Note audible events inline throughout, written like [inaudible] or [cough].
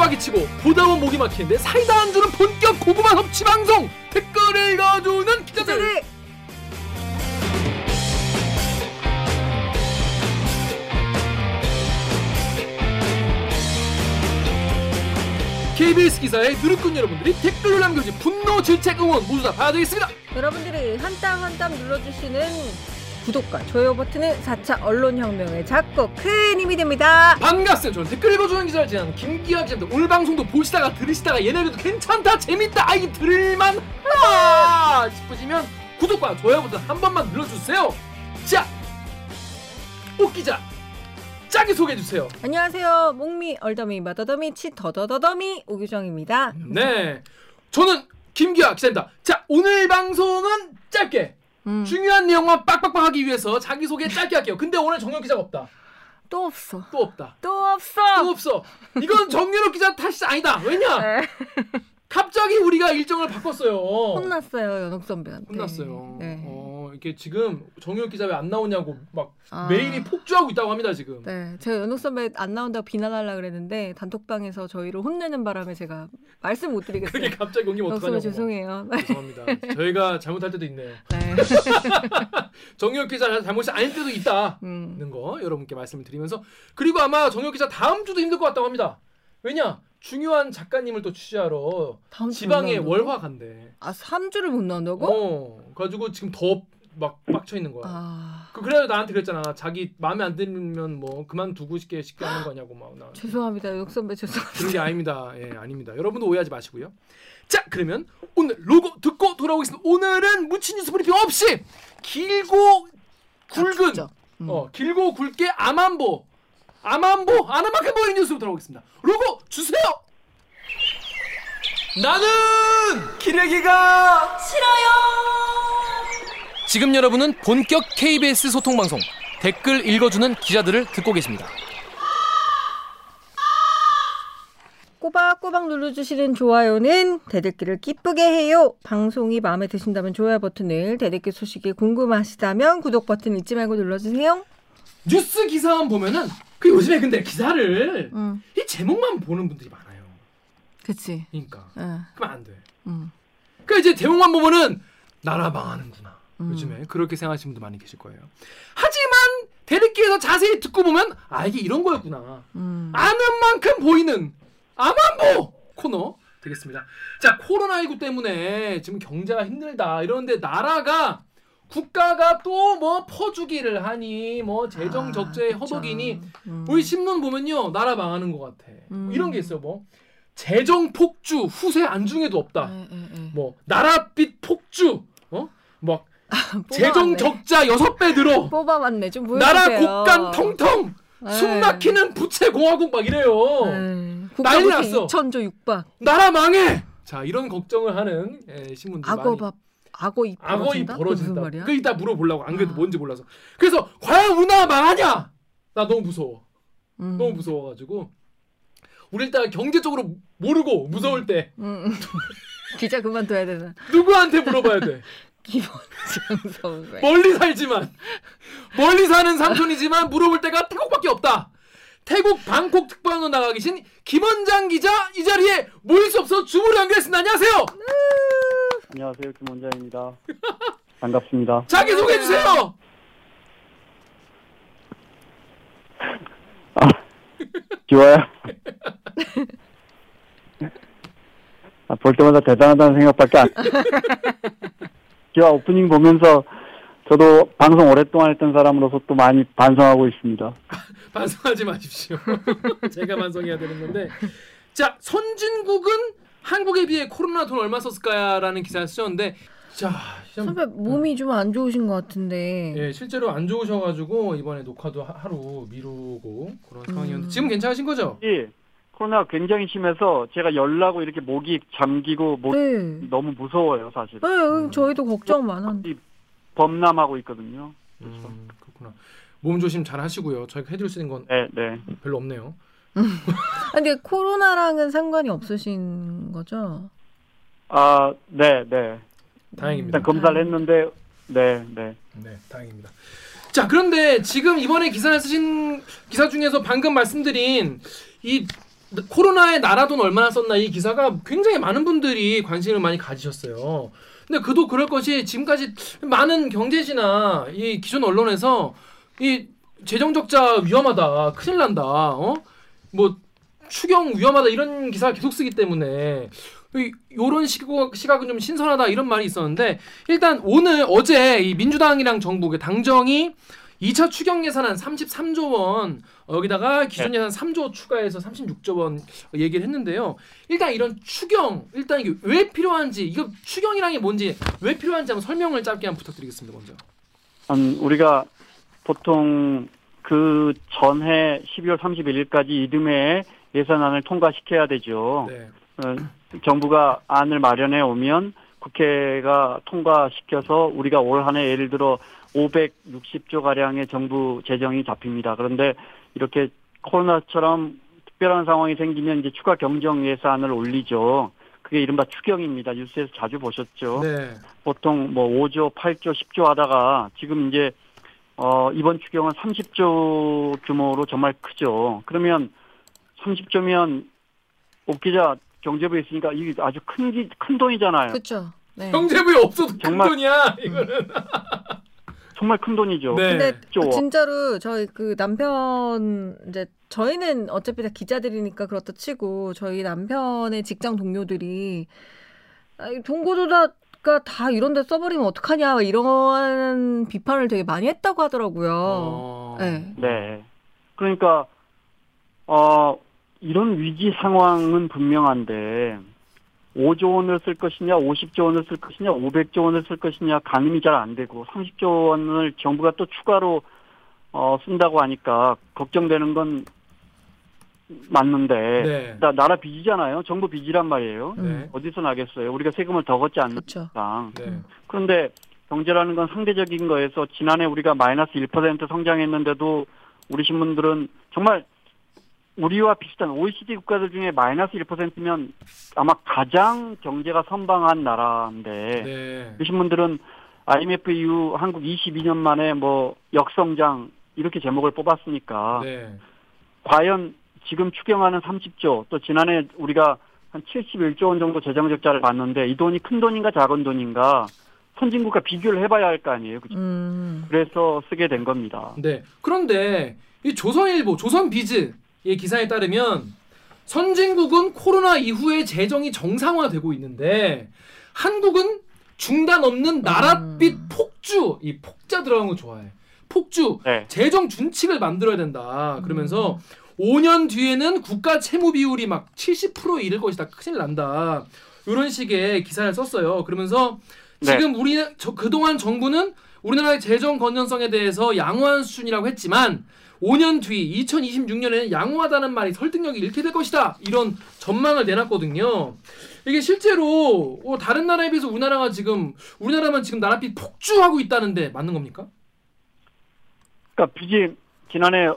짜파게치고 보다 보면 목이 막히는데 사이다 안주는 본격 고구마 섭취 방송! 댓글 읽어주는 기자들! KBS 기사에 누르꾼 여러분들이 댓글을 남겨주신 분노 질책 응원 모두 다 받아드리겠습니다. 여러분들이 한땀 한땀 눌러주시는 구독과 좋아요 버튼은 4차 언론혁명의 작고 큰 힘이 됩니다. 반갑습니다 저는 댓글 읽어주는 기자를 지낸 김기아 기자입니다 오늘 방송도 보시다가 들으시다가 얘네들도 괜찮다 재밌다 아이 들을만 하다 싶으시면 구독과 좋아요 버튼 한 번만 눌러주세요 자 옥기자 짜게 소개해주세요 안녕하세요. 목미 얼더미 마더더미 치더더더더미 오규정입니다. 네 저는 김기아 기자입니다 자 오늘 방송은 짧게 음, 중요한 내용만 빡빡빡 하기 위해서 자기소개 짧게 할게요 근데 오늘 정혁 기자가 없다 또 없어. 또 없다 또 없어. 또 없어 이건 정유럽 기자 탓이 아니다 왜냐 네. 갑자기 우리가 일정을 바꿨어요 혼났어요 연옥 선배한테. 혼났어요. 네. 어, 이게 지금 정유럽 기자 왜 안 나오냐고 막 아. 메일이 폭주하고 있다고 합니다 지금. 네, 제가 연옥 선배 안 나온다고 비난하려 그랬는데 단톡방에서 저희를 혼내는 바람에 제가 말씀 못 드리겠어요. 그게 갑자기 선배 어떡하냐고. 죄송해요. 죄송합니다. 저희가 잘못할 때도 있네요. 네. [laughs] 정유럽 기자 잘못이 아닐 때도 있다는 음. 거 여러분께 말씀을 드리면서 그리고 아마 정유럽 기자 다음 주도 힘들 것 같다고 합니다. 왜냐 중요한 작가님을 또 취재하러 지방에? 월화 간대. 아, 3주를 못 나온다고? 어, 가지고 지금 더 막 빡쳐 있는 거야. 아, 그 그래도 나한테 그랬잖아. 자기 마음에 안 들면 뭐 그만두고 싶게 쉽게 하는 거냐고 막 나. 죄송합니다. 연옥 선배 죄송합니다. 그런 게 아닙니다. 예, 아닙니다. 여러분도 오해하지 마시고요. 자, 그러면 오늘 로고 듣고 돌아오겠습니다. 오늘은 묻힌 뉴스 브리핑 없이 길고 굵은 춥죠. 음. 어, 길고 굵게 암안보 암안보 아나만큼 보이는 뉴스로 돌아오겠습니다. 로고 주세요. 나는 기레기가 지금 여러분은 본격 KBS 소통 방송 댓글 읽어주는 기자들을 듣고 계십니다. 꼬박꼬박 눌러주시는 좋아요는 대들기를 기쁘게 해요. 방송이 마음에 드신다면 좋아요 버튼을, 대들기 소식이 궁금하시다면 구독 버튼 잊지 말고 눌러주세요. 뉴스 기사만 보면은 그 요즘에 근데 기사를 음, 이 제목만 보는 분들이 많아요. 그치. 그러니까 응, 그러면 안 돼. 음, 그러니까 이제 제목만 보면은 나라 망하는구나. 음. 요즘에 그렇게 생각하시는 분도 많이 계실 거예요. 하지만 대립기에서 자세히 듣고 보면 아 이게 이런 거였구나. 음. 아는 만큼 보이는 아만보 코너 되겠습니다. 자 코로나19 때문에 지금 경제가 힘들다 이러는데 나라가 국가가 또 뭐 퍼주기를 하니 뭐 재정 아, 적자에 그쵸. 허덕이니 음. 우리 신문 보면요 나라 망하는 것 같아. 뭐 음. 이런 게 있어요 뭐 재정 폭주 후세 안중에도 없다. 에, 에, 에. 뭐 나라빚 폭주 어막 뽑아왔네. [laughs] 재정 적자 여섯 배 늘어 뽑아왔네. 좀. 나라 곡간 통통 에이. 숨 막히는 부채 공화국 막 이래요 에이, 난리 났어. 2천조 육박. 나라 망해 자 이런 걱정을 하는 예, 신문들 악어밥. 악어 입 악어 입 벌어진다? 말이야? 그 이따 물어보려고 안 그래도 아. 뭔지 몰라서 그래서 과연 우리나라 망하냐 나 너무 무서워 음. 너무 무서워가지고 우리 일단 경제적으로 모르고 무서울 때 음, 음. [laughs] 기자 그만둬야 되나? 누구한테 물어봐야 돼 [laughs] 김원장 선배. 멀리 살지만 멀리 사는 삼촌이지만 물어볼 데가 태국밖에 없다. 태국 방콕 특파원으로 나가 계신 김원장 기자 이 자리에 모일 수 없어 주무로 연결했습니다. 안녕하세요. 안녕하세요 김원장입니다. [laughs] 반갑습니다. 자기 소개해 주세요. 기와요. [laughs] 아, 볼 때마다 대단하다는 생각밖에 안. [laughs] 기와 오프닝 보면서 저도 방송 오랫동안 했던 사람으로서 또 많이 반성하고 있습니다. [laughs] 반성하지 마십시오. [laughs] 제가 반성해야 되는 건데. 자, 선진국은 한국에 비해 코로나 돈 얼마 썼을까라는 기사를 쓰셨는데 자, 좀, 선배 몸이 좀 안 좋으신 것 같은데. 예, 실제로 안 좋으셔가지고 이번에 녹화도 하- 하루 미루고 그런 상황이었는데 지금 괜찮으신 거죠? 이 코로나가 굉장히 심해서 제가 열나고 이렇게 목이 잠기고 목 네. 너무 무서워요 사실. 네, 음. 저희도 걱정 많은데. 범람하고 있거든요. 음, 그렇구나. 몸 조심 잘 하시고요. 저희가 해드릴 수 있는 건 네, 네. 별로 없네요. 근데 코로나랑은 상관이 없으신 거죠? 아, 네, 네. 다행입니다. 일단 검사를 했는데, 네, 네. 네, 다행입니다. 자, 그런데 지금 이번에 기사를 쓰신 기사 중에서 방금 말씀드린 이 코로나에 나라 돈 얼마나 썼나 이 기사가 굉장히 많은 분들이 관심을 많이 가지셨어요. 근데 그도 그럴 것이 지금까지 많은 경제지나 이 기존 언론에서 이 재정 적자 위험하다, 큰일 난다, 어? 뭐 추경 위험하다 이런 기사를 계속 쓰기 때문에 이- 요런 시각, 시각은 좀 신선하다 이런 말이 있었는데 일단 오늘 어제 이 민주당이랑 정부 그 당정이 2차 추경 예산안 33조 원 어, 여기다가 기존 예산 3조 추가해서 36조 원 얘기를 했는데요. 일단 이런 추경 일단 이게 왜 필요한지 이거 추경이란 게 뭔지 왜 필요한지 한번 설명을 짧게 한번 부탁드리겠습니다. 먼저. 음, 우리가 보통 그 전해 12월 31일까지 이듬해 예산안을 통과시켜야 되죠. 네. 어, 정부가 안을 마련해 오면 국회가 통과시켜서 우리가 올 한 해 예를 들어 560조 가량의 정부 재정이 잡힙니다. 그런데 이렇게 코로나처럼 특별한 상황이 생기면 이제 추가 경정 예산을 올리죠. 그게 이른바 추경입니다. 뉴스에서 자주 보셨죠. 네. 보통 뭐 5조, 8조, 10조 하다가 지금 이제 어 이번 추경은 30조 규모로 정말 크죠. 그러면 30조면 옥 기자 경제부에 있으니까 이게 아주 큰, 기- 큰 돈이잖아요. 그렇죠. 네. 경제부에 없어도 큰 정말- 돈이야 이거는. [laughs] 정말 큰 돈이죠. 네. 근데. 진짜로 저희 그 남편 이제 저희는 어차피 다 기자들이니까 그렇다 치고 저희 남편의 직장 동료들이 아이, 동고조사가 다 이런 데 써버리면 어떡하냐 이런 비판을 되게 많이 했다고 하더라고요. 어. 네. 네. 그러니까 어 이런 위기 상황은 분명한데 5조 원을 쓸 것이냐, 50조 원을 쓸 것이냐, 500조 원을 쓸 것이냐 가늠이 잘 안 되고 30조 원을 정부가 또 추가로 어 쓴다고 하니까 걱정되는 건 맞는데 네. 나, 나라 빚이잖아요. 정부 빚이란 말이에요. 네. 어디서 나겠어요? 우리가 세금을 더 걷지 않는 그렇죠. 이상. 네. 그런데 경제라는 건 상대적인 거에서 지난해 우리가 마이너스 1% 성장했는데도 우리 신문들은 정말 우리와 비슷한 OECD 국가들 중에 마이너스 1%면 아마 가장 경제가 선방한 나라인데 네. 그 신문들은 IMF 이후 한국 22년 만에 뭐 역성장 이렇게 제목을 뽑았으니까 네. 과연 지금 추경하는 30조 또 지난해 우리가 한 71조 원 정도 재정 적자를 봤는데 이 돈이 큰 돈인가 작은 돈인가 선진국과 비교를 해봐야 할 거 아니에요. 그죠? 음. 그래서 쓰게 된 겁니다. 네. 그런데 이 조선일보, 조선비즈 의 기사에 따르면 선진국은 코로나 이후에 재정이 정상화되고 있는데 한국은 중단 없는 나랏빛 음. 폭주, 이 폭자 들어간 거 좋아해. 폭주, 네. 재정 준칙을 만들어야 된다. 그러면서 5년 뒤에는 국가 채무 비율이 막 70%에 이를 것이다. 큰일 난다. 이런 식의 기사를 썼어요. 그러면서 네. 지금 우리 저, 그동안 정부는 우리나라의 재정 건전성에 대해서 양호한 수준이라고 했지만 5년 뒤 2026년에는 양호하다는 말이 설득력이 잃게 될 것이다. 이런 전망을 내놨거든요. 이게 실제로 어, 다른 나라에 비해서 우리나라가 지금 우리나라만 지금 나라빚 폭주하고 있다는데 맞는 겁니까? 그러니까 빚이 지난해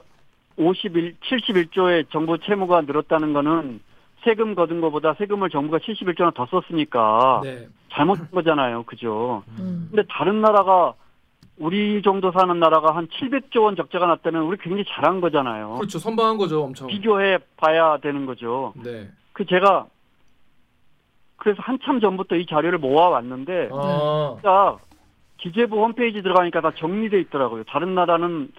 51, 71조의 정부 채무가 늘었다는 거는 세금 거둔 것보다 세금을 정부가 71조나 더 썼으니까 네. 잘못한 거잖아요. 그죠? 음. 근데 다른 나라가 우리 정도 사는 나라가 한 700조 원 적자가 났다면 우리 굉장히 잘한 거잖아요. 그렇죠. 선방한 거죠, 엄청. 비교해 봐야 되는 거죠. 네. 그 제가 그래서 한참 전부터 이 자료를 모아 왔는데 아. 딱 기재부 홈페이지 들어가니까 다 정리돼 있더라고요. 다른 나라는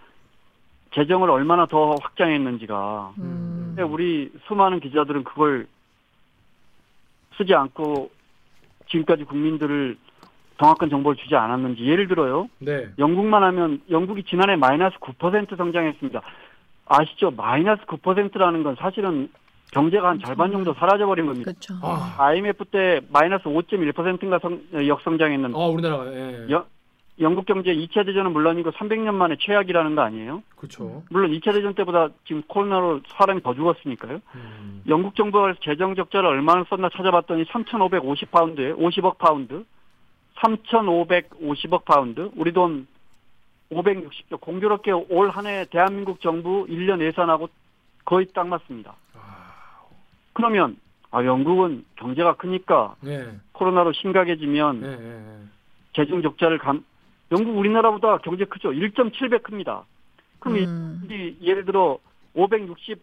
재정을 얼마나 더 확장했는지가. 음. 근데 우리 수많은 기자들은 그걸 쓰지 않고 지금까지 국민들을 정확한 정보를 주지 않았는지 예를 들어요. 네. 영국만 하면 영국이 지난해 마이너스 9% 성장했습니다. 아시죠? 마이너스 9%라는 건 사실은 경제가 한 절반 정도 사라져버린 겁니다. 그렇죠. 아, IMF 때 마이너스 5.1%인가 성, 역성장했는데 아 우리나라가 예. 여- 영국 경제 2차 대전은 물론이고 300년 만에 최악이라는 거 아니에요? 그렇죠. 물론 2차 대전 때보다 지금 코로나로 사람이 더 죽었으니까요. 음. 영국 정부가 재정 적자를 얼마나 썼나 찾아봤더니 3,550 파운드에 50억 파운드, 3,550억 파운드, 우리 돈 560조. 공교롭게 올 한 해 대한민국 정부 1년 예산하고 거의 딱 맞습니다. 아, 그러면 아 영국은 경제가 크니까 네. 코로나로 심각해지면 네, 네, 네. 재정 적자를 감 영국 우리나라보다 경제 크죠. 1.7배 큽니다. 그럼 이 음. 이 예를 들어 560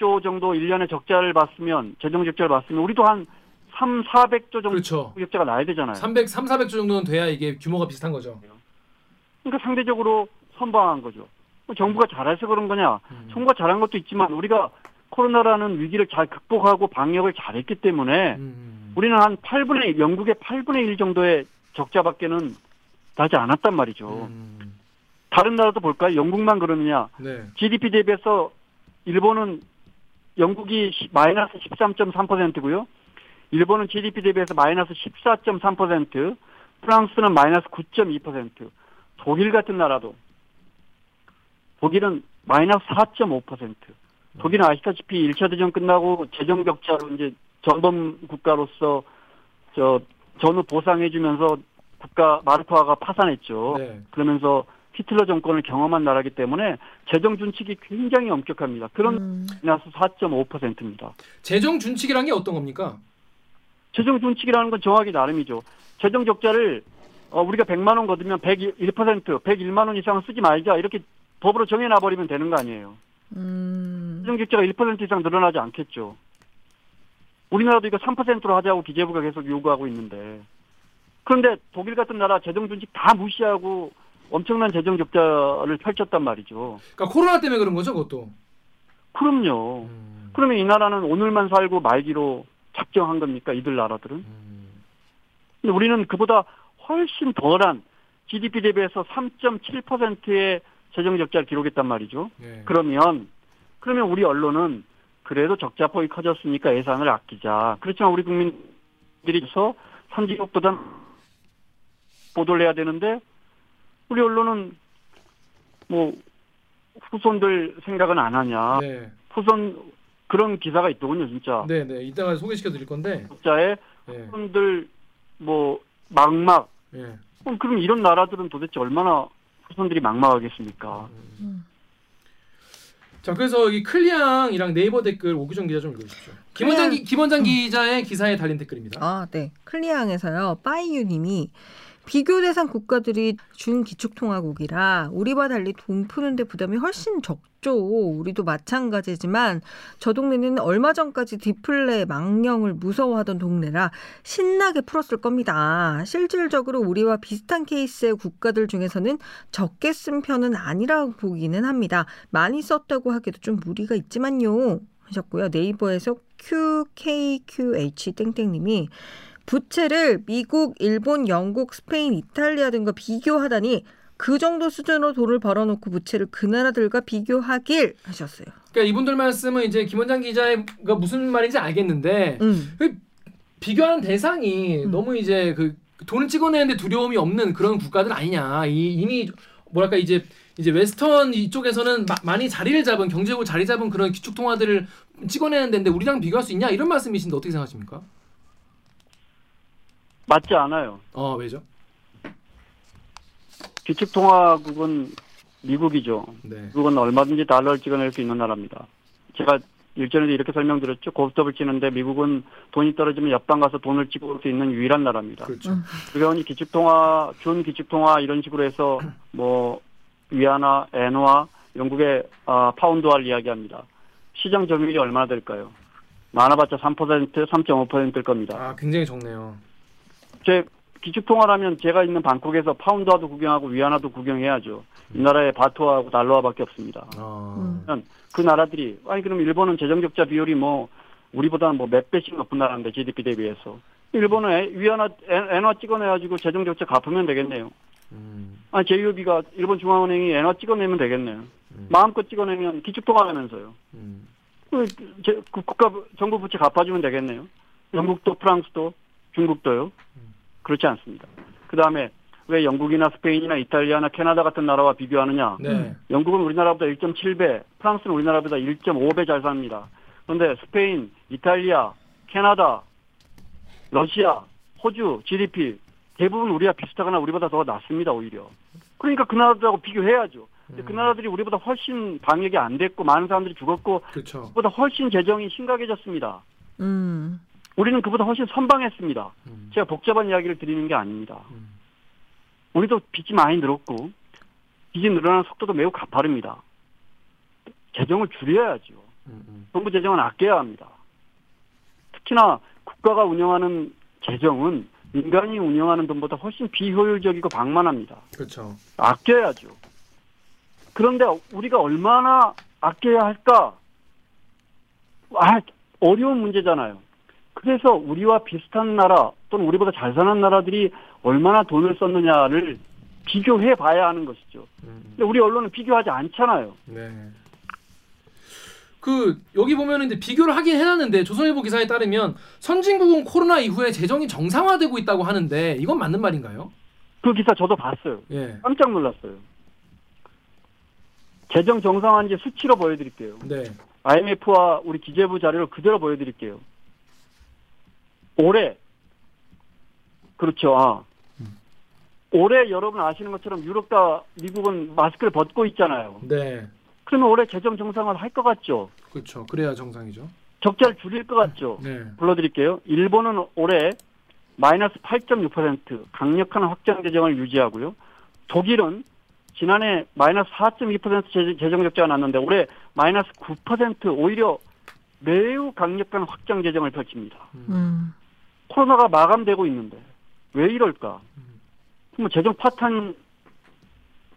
400조 정도 1년에 적자를 봤으면 재정 적자를 봤으면 우리도 한 3, 400조 정도 그렇죠. 적자가 나야 되잖아요. 300, 3, 400조 정도는 돼야 이게 규모가 비슷한 거죠. 그러니까 상대적으로 선방한 거죠. 뭐 정부가 잘해서 그런 거냐? 음. 정부가 잘한 것도 있지만 우리가 코로나라는 위기를 잘 극복하고 방역을 잘했기 때문에 음. 우리는 한 8분의 1, 영국의 8분의 1 정도의 적자밖에는 나지 않았단 말이죠. 음. 다른 나라도 볼까요? 영국만 그러느냐? 네. GDP 대비해서 일본은 영국이 시- 마이너스 13.3%고요. 일본은 GDP 대비해서 마이너스 14.3%, 프랑스는 마이너스 9.2%, 독일 같은 나라도 독일은 마이너스 4.5%. 독일은 아시다시피 1차 대전 끝나고 재정 격차로 이제 전범 국가로서 저 전후 보상해주면서 국가 마르크화가 파산했죠. 네. 그러면서 히틀러 정권을 경험한 나라기 때문에 재정 준칙이 굉장히 엄격합니다. 그런 음. 마이너스 4.5%입니다. 재정 준칙이란 게 어떤 겁니까? 재정 준칙이라는 건 정하기 나름이죠. 재정 적자를 어, 우리가 100만 원 거두면 101%, 101만 원 이상은 쓰지 말자 이렇게 법으로 정해놔 버리면 되는 거 아니에요. 음. 재정 적자가 1% 이상 늘어나지 않겠죠. 우리나라도 이거 3%로 하자고 기재부가 계속 요구하고 있는데 그런데 독일 같은 나라 재정 준칙 다 무시하고 엄청난 재정 적자를 펼쳤단 말이죠. 그러니까 코로나 때문에 그런 거죠, 그것도. 그럼요. 음. 그러면 이 나라는 오늘만 살고 말기로 작정한 겁니까? 이들 나라들은? 음. 근데 우리는 그보다 훨씬 덜한 GDP 대비해서 3.7%의 재정 적자를 기록했단 말이죠. 네. 그러면 그러면 우리 언론은 그래도 적자 폭이 커졌으니까 예산을 아끼자. 그렇지만 우리 국민들이서 선진국보다 보도를 해야 되는데 우리 언론은 뭐 후손들 생각은 안 하냐. 네. 후손 그런 기사가 있더군요, 진짜. 네, 네. 이따가 소개시켜 드릴 건데. 적자에 네. 후손들 뭐 막막 네. 그럼 그럼 이런 나라들은 도대체 얼마나 후손들이 막막하겠습니까? 음. 자, 그래서 이 클리앙이랑 네이버 댓글 오규정 기자 좀 읽어 주십시오. 김원장 기, 김원장 기자의 기사에 달린 댓글입니다. 아, 네. 클리앙에서요. 빠이유님이 비교 대상 국가들이 준기축통화국이라 우리와 달리 돈 푸는데 부담이 훨씬 적죠. 우리도 마찬가지지만 저 동네는 얼마 전까지 디플레 망령을 무서워하던 동네라 신나게 풀었을 겁니다. 실질적으로 우리와 비슷한 케이스의 국가들 중에서는 적게 쓴 편은 아니라고 보기는 합니다. 많이 썼다고 하기도 좀 무리가 있지만요. 하셨고요. 네이버에서 QKQH 땡땡님이 부채를 미국, 일본, 영국, 스페인, 이탈리아 등과 비교하다니 그 정도 수준으로 돈을 벌어놓고 부채를 그 나라들과 비교하길 하셨어요. 그러니까 이분들 말씀은 이제 김원장 기자가 무슨 말인지 알겠는데 음. 비교하는 대상이 음. 너무 이제 그 돈을 찍어내는데 두려움이 없는 그런 국가들 아니냐. 이, 이미 뭐랄까 이제 이제 웨스턴 이쪽에서는 마- 많이 자리를 잡은 경제적으로 자리 잡은 그런 기축 통화들을 찍어내는 데인데 우리랑 비교할 수 있냐 이런 말씀이신데 어떻게 생각하십니까? 맞지 않아요. 어 왜죠? 기축통화국은 미국이죠. 네. 미국은 얼마든지 달러를 찍어낼 수 있는 나라입니다. 제가 일전에도 이렇게 설명드렸죠. 고스톱을 치는데 미국은 돈이 떨어지면 옆방 가서 돈을 찍어올 수 있는 유일한 나라입니다. 그렇죠. 음. 그러니 기축통화, 준 기축통화 이런 식으로 해서 뭐 위안화, 엔화, 영국의 아, 파운드화를 이야기합니다. 시장 점유율이 얼마나 될까요? 많아봤자 3%, 3.5%일 겁니다. 아 굉장히 적네요. 제 기축통화라면 제가 있는 방콕에서 파운드화도 구경하고 위안화도 구경해야죠. 이 나라에 바트화하고 달러화밖에 없습니다. 아, 음. 그 나라들이 아니 그럼 일본은 재정적자 비율이 뭐 우리보다 뭐 몇 배씩 높은 나라인데 GDP 대비해서 일본은 에- 위안화 엔- 엔화 찍어내가지고 재정적자 갚으면 되겠네요. 음, 아니 제이오비가 일본 중앙은행이 엔화 찍어내면 되겠네요. 음, 마음껏 찍어내면 기축통화라면서요. 음. 그, 제- 그 국가 정부 부채 갚아주면 되겠네요. 영국도 프랑스도 중국도요. 그렇지 않습니다. 그 다음에 왜 영국이나 스페인이나 이탈리아나 캐나다 같은 나라와 비교하느냐? 네. 영국은 우리나라보다 1.7배, 프랑스는 우리나라보다 1.5배 잘 삽니다. 그런데 스페인, 이탈리아, 캐나다, 러시아, 호주 GDP 대부분 우리와 비슷하거나 우리보다 더 낮습니다 오히려. 그러니까 그 나라들하고 비교해야죠. 근데 그 음. 나라들이 우리보다 훨씬 방역이 안 됐고 많은 사람들이 죽었고 그렇죠. 그보다 훨씬 재정이 심각해졌습니다. 음. 우리는 그보다 훨씬 선방했습니다. 음, 제가 복잡한 이야기를 드리는 게 아닙니다. 음. 우리도 빚이 많이 늘었고 빚이 늘어나는 속도도 매우 가파릅니다. 재정을 줄여야죠. 음, 음. 정부 재정은 아껴야 합니다. 특히나 국가가 운영하는 재정은 민간이 운영하는 돈보다 훨씬 비효율적이고 방만합니다. 그렇죠. 아껴야죠. 그런데 우리가 얼마나 아껴야 할까? 아, 어려운 문제잖아요. 그래서 우리와 비슷한 나라 또는 우리보다 잘 사는 나라들이 얼마나 돈을 썼느냐를 비교해 봐야 하는 것이죠. 근데 우리 언론은 비교하지 않잖아요. 네. 그 여기 보면은 이제 비교를 하긴 해놨는데 조선일보 기사에 따르면 선진국은 코로나 이후에 재정이 정상화되고 있다고 하는데 이건 맞는 말인가요? 그 기사 저도 봤어요. 예. 깜짝 놀랐어요. 재정 정상화인지 수치로 보여드릴게요. 네. IMF와 우리 기재부 자료를 그대로 보여드릴게요. 올해 그렇죠. 아. 올해 여러분 아시는 것처럼 유럽과 미국은 마스크를 벗고 있잖아요. 네. 그러면 올해 재정 정상화를 할것 같죠. 그렇죠. 그래야 정상이죠. 적자를 줄일 것 같죠. 네. 불러드릴게요. 일본은 올해 마이너스 8.6% 강력한 확장 재정을 유지하고요. 독일은 지난해 마이너스 4.2% 재- 재정 적자가 났는데 올해 마이너스 9% 오히려 매우 강력한 확장 재정을 펼칩니다. 음. 코로나가 마감되고 있는데 왜 이럴까? 뭐 재정 파탄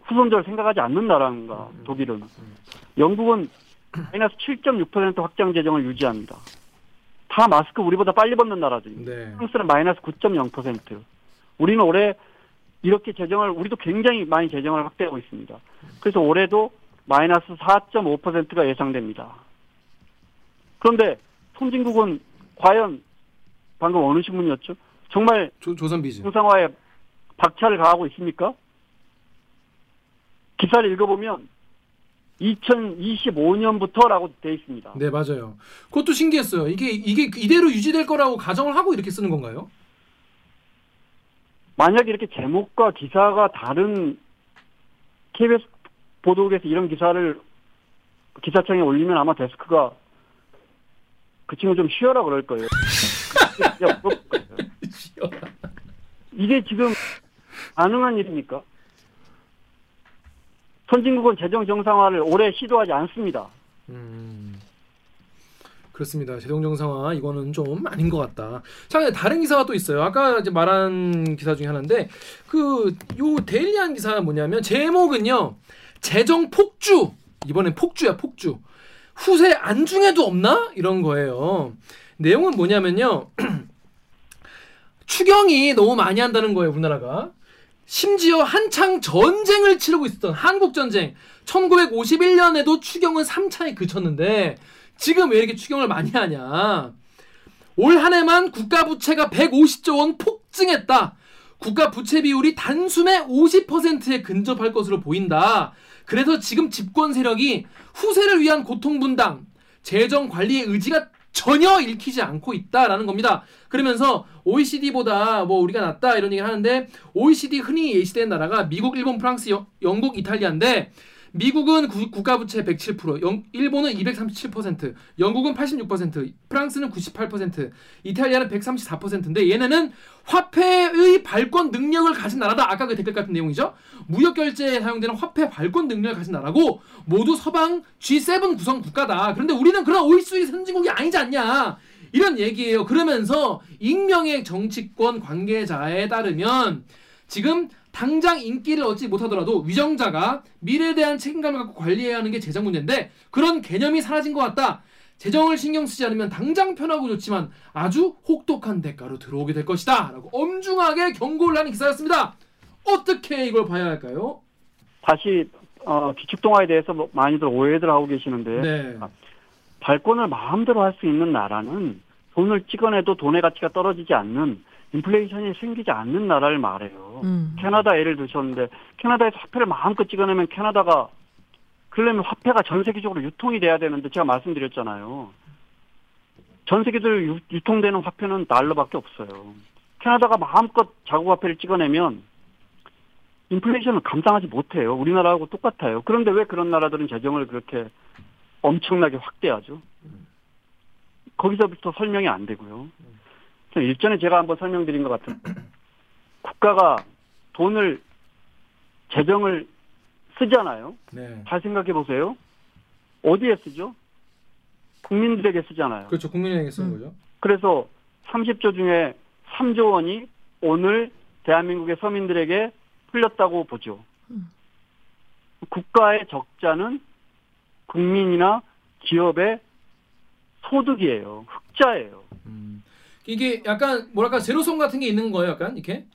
후손들을 생각하지 않는 나라인가? 독일은 영국은 마이너스 7.6% 확장 재정을 유지합니다. 다 마스크 우리보다 빨리 벗는 나라죠. 네. 프랑스는 마이너스 9.0%. 우리는 올해 이렇게 재정을 우리도 굉장히 많이 재정을 확대하고 있습니다. 그래서 올해도 마이너스 4.5%가 예상됩니다. 그런데 선진국은 과연 방금 어느 신문이었죠? 정말 조, 조선비즈. 정상화에 박차를 가하고 있습니까? 기사를 읽어보면 2025년부터라고 돼 있습니다. 네, 맞아요. 그것도 신기했어요. 이게 이게 이대로 유지될 거라고 가정을 하고 이렇게 쓰는 건가요? 만약에 이렇게 제목과 기사가 다른 KBS 보도국에서 이런 기사를 기사창에 올리면 아마 데스크가 그 친구 좀 쉬어라 그럴 거예요. 거예요. [laughs] 이게 지금 가능한 일입니까? 선진국은 재정 정상화를 올해 시도하지 않습니다. 음. 그렇습니다. 재정 정상화 이거는 좀 아닌 것 같다. 자, 다른 기사가 또 있어요. 아까 이제 말한 기사 중에 하나인데 그 요 데일리한 기사는 뭐냐면 제목은요. 재정 폭주. 이번엔 폭주야, 폭주. 후세 안중에도 없나? 이런 거예요. 내용은 뭐냐면요. [clears throat] 추경이 너무 많이 한다는 거예요, 우리나라가. 심지어 한창 전쟁을 치르고 있었던 한국 전쟁 1951년에도 추경은 3차에 그쳤는데 지금 왜 이렇게 추경을 많이 하냐? 올 한 해만 국가 부채가 150조 원 폭증했다. 국가 부채 비율이 단숨에 50%에 근접할 것으로 보인다. 그래서 지금 집권 세력이 후세를 위한 고통 분담, 재정 관리의 의지가 전혀 읽히지 않고 있다라는 겁니다. 그러면서 OECD보다 뭐 우리가 낫다 이런 얘기 하는데 OECD 흔히 예시된 나라가 미국, 일본, 프랑스, 영, 영국, 이탈리아인데 미국은 구- 국가 부채 107%, 영, 일본은 237%, 영국은 86%, 프랑스는 98%, 이탈리아는 134%인데 얘네는 화폐의 발권 능력을 가진 나라다. 아까 그 댓글 같은 내용이죠. 무역 결제에 사용되는 화폐 발권 능력을 가진 나라고 모두 서방 G7 구성 국가다. 그런데 우리는 그런 OECD 선진국이 아니지 않냐. 이런 얘기예요. 그러면서 익명의 정치권 관계자에 따르면 지금 당장 인기를 얻지 못하더라도 위정자가 미래에 대한 책임감을 갖고 관리해야 하는 게 재정 문제인데 그런 개념이 사라진 것 같다. 재정을 신경 쓰지 않으면 당장 편하고 좋지만 아주 혹독한 대가로 들어오게 될 것이다. 라고 엄중하게 경고를 하는 기사였습니다. 어떻게 이걸 봐야 할까요? 다시 어, 기축통화에 대해서 뭐 많이들 오해들 하고 계시는데 네. 발권을 마음대로 할 수 있는 나라는 돈을 찍어내도 돈의 가치가 떨어지지 않는 인플레이션이 생기지 않는 나라를 말해요. 음. 캐나다 예를 드셨는데 캐나다에서 화폐를 마음껏 찍어내면 캐나다가 그러려면 화폐가 전 세계적으로 유통이 돼야 되는데 제가 말씀드렸잖아요. 전 세계적으로 유- 유통되는 화폐는 달러밖에 없어요. 캐나다가 마음껏 자국 화폐를 찍어내면 인플레이션을 감당하지 못해요. 우리나라하고 똑같아요. 그런데 왜 그런 나라들은 재정을 그렇게 엄청나게 확대하죠? 거기서부터 설명이 안 되고요. 일전에 제가 한번 설명드린 것 같은데 [clears throat] 국가가 돈을 재정을 쓰잖아요. 네. 잘 생각해 보세요. 어디에 쓰죠? 국민들에게 쓰잖아요. 그렇죠. 국민은행에 쓰는 음. 거죠. 그래서 30조 중에 3조 원이 오늘 대한민국의 서민들에게 풀렸다고 보죠. 음. 국가의 적자는 국민이나 기업의 소득이에요. 흑자예요. 음. 이게 약간 뭐랄까 제로섬 같은 게 있는 거예요, 약간 이렇게.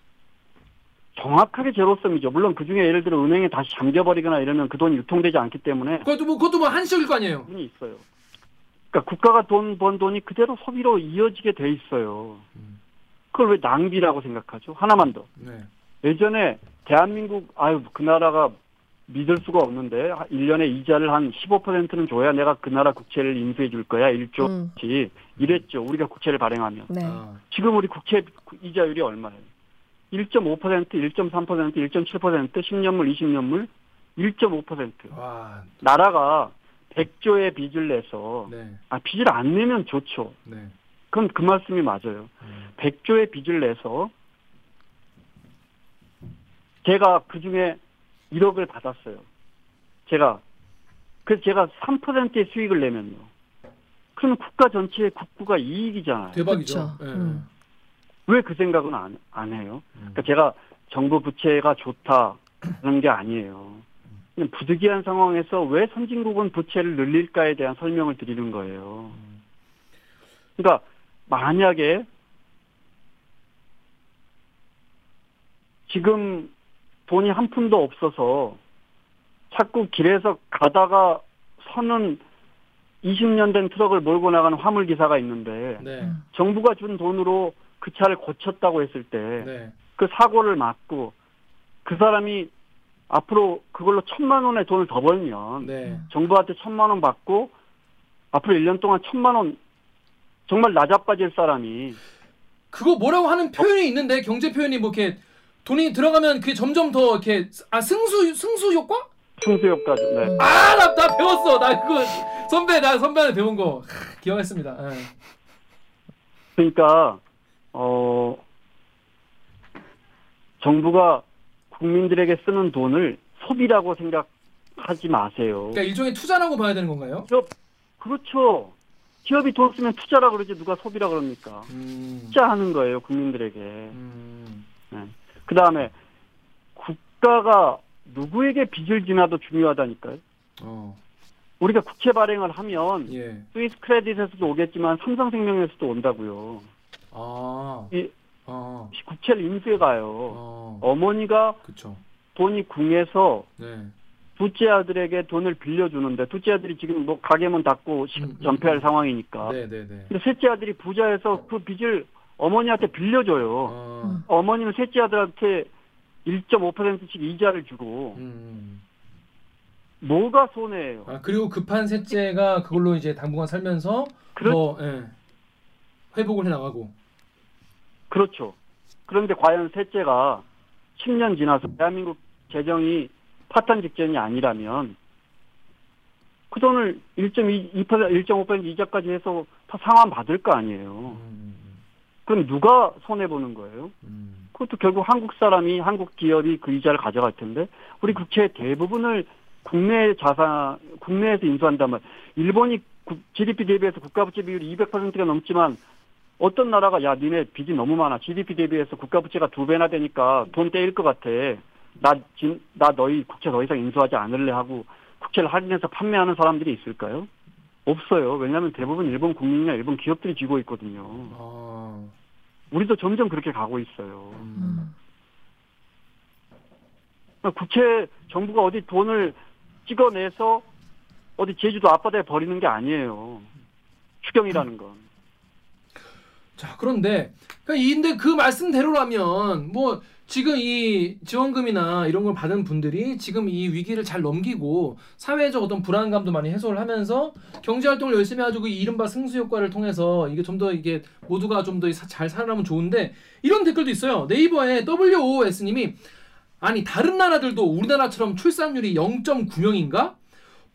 정확하게 제로섬이죠. 물론 그 중에 예를 들어 은행에 다시 잠겨버리거나 이러면 그 돈이 유통되지 않기 때문에 그것도 뭐 그것도 뭐 한시적일 거 아니에요. 부분이 있어요. 그러니까 국가가 돈 번 돈이 그대로 소비로 이어지게 돼 있어요. 음. 그걸 왜 낭비라고 생각하죠? 하나만 더. 네. 예전에 대한민국 아유 그 나라가 믿을 수가 없는데 1년에 이자를 한 15%는 줘야 내가 그 나라 국채를 인수해 줄 거야. 1조씩 음. 이랬죠. 우리가 국채를 발행하면. 네. 아. 지금 우리 국채 이자율이 얼마예요? 1.5%, 1.3%, 1.7%, 10년물, 20년물 1.5%. 와. 나라가 100조의 빚을 내서 네. 아 빚을 안 내면 좋죠. 네. 그럼 그 말씀이 맞아요. 음. 100조의 빚을 내서 제가 그 중에 1억을 받았어요. 제가 그래서 제가 3%의 수익을 내면요. 그러면 국가 전체의 국부가 이익이잖아요. 대박이죠. 그쵸. 예. 음. 왜그 생각은 안, 안 해요? 음. 그러니까 제가 정부 부채가 좋다는 게 아니에요. 그냥 부득이한 상황에서 왜 선진국은 부채를 늘릴까에 대한 설명을 드리는 거예요. 그러니까 만약에 지금 돈이 한 푼도 없어서 자꾸 길에서 가다가 서는 20년 된 트럭을 몰고 나가는 화물 기사가 있는데 네. 음. 정부가 준 돈으로 그 차를 고쳤다고 했을 때그 네. 사고를 막고 그 사람이 앞으로 그걸로 천만 원의 돈을 더 벌면 네. 정부한테 천만 원 받고 앞으로 1년 동안 천만 원 정말 나자빠질 사람이 그거 뭐라고 하는 표현이 있는데 경제 표현이 뭐 이렇게 돈이 들어가면 그게 점점 더 이렇게 아 승수 승수 효과? 승수효과죠. 네. 음. 아나 나 배웠어 나 그거 선배 나 선배한테 배운 거 하, 기억했습니다. 예. 그러니까 어 정부가 국민들에게 쓰는 돈을 소비라고 생각하지 마세요. 그러니까 일종의 투자라고 봐야 되는 건가요? 그렇죠. 기업이 돈 쓰면 투자라 그러지 누가 소비라 그럽니까? 음. 투자하는 거예요 국민들에게. 음. 그 다음에 국가가 누구에게 빚을 지나도 중요하다니까요. 어. 우리가 국채 발행을 하면 예. 스위스 크레딧에서도 오겠지만 삼성생명에서도 온다고요. 아. 이 어. 국채를 인수해 가요. 어. 어머니가 그쵸. 돈이 궁해서 네. 둘째 아들에게 돈을 빌려주는데 둘째 아들이 지금 뭐 가게 문 닫고 시- 음, 음, 전폐할 음. 상황이니까. 네, 네, 네. 근데 셋째 아들이 부자여서 그 빚을 어머니한테 빌려줘요. 어. 음. 어머니는 셋째 아들한테 1.5%씩 이자를 주고 음. 뭐가 손해예요? 아 그리고 급한 셋째가 그걸로 이제 당분간 살면서 그렇- 뭐 예. 회복을 해 나가고. 그렇죠. 그런데 과연 셋째가 10년 지나서 대한민국 재정이 파탄 직전이 아니라면 그 돈을 1.2, 1.5% 이자까지 해서 다 상환 받을 거 아니에요. 음. 그럼 누가 손해 보는 거예요? 음. 그것도 결국 한국 사람이 한국 기업이 그 이자를 가져갈 텐데 우리 국채의 대부분을 국내 자산 국내에서 인수한다면 일본이 국- GDP 대비해서 국가부채 비율이 200%가 넘지만 어떤 나라가 야 니네 빚이 너무 많아 GDP 대비해서 국가부채가 두 배나 되니까 돈 떼일 것 같아 나, 진- 나 너희 국채 더 이상 인수하지 않을래 하고 국채를 할인해서 판매하는 사람들이 있을까요? 없어요. 왜냐하면 대부분 일본 국민이나 일본 기업들이 쥐고 있거든요. 아. 우리도 점점 그렇게 가고 있어요. 음. 그러니까 국채 정부가 어디 돈을 찍어내서 어디 제주도 앞바다에 버리는 게 아니에요. 추경이라는 건. 자 그런데 그러니까 이인데 그 말씀대로라면 뭐 지금 이 지원금이나 이런 걸 받은 분들이 지금 이 위기를 잘 넘기고 사회적 어떤 불안감도 많이 해소를 하면서 경제 활동을 열심히 해가지고 이 이른바 승수 효과를 통해서 이게 좀 더 이게 모두가 좀 더 잘 살아나면 좋은데 이런 댓글도 있어요 네이버에 WOS님이 아니 다른 나라들도 우리나라처럼 출산율이 0.9명인가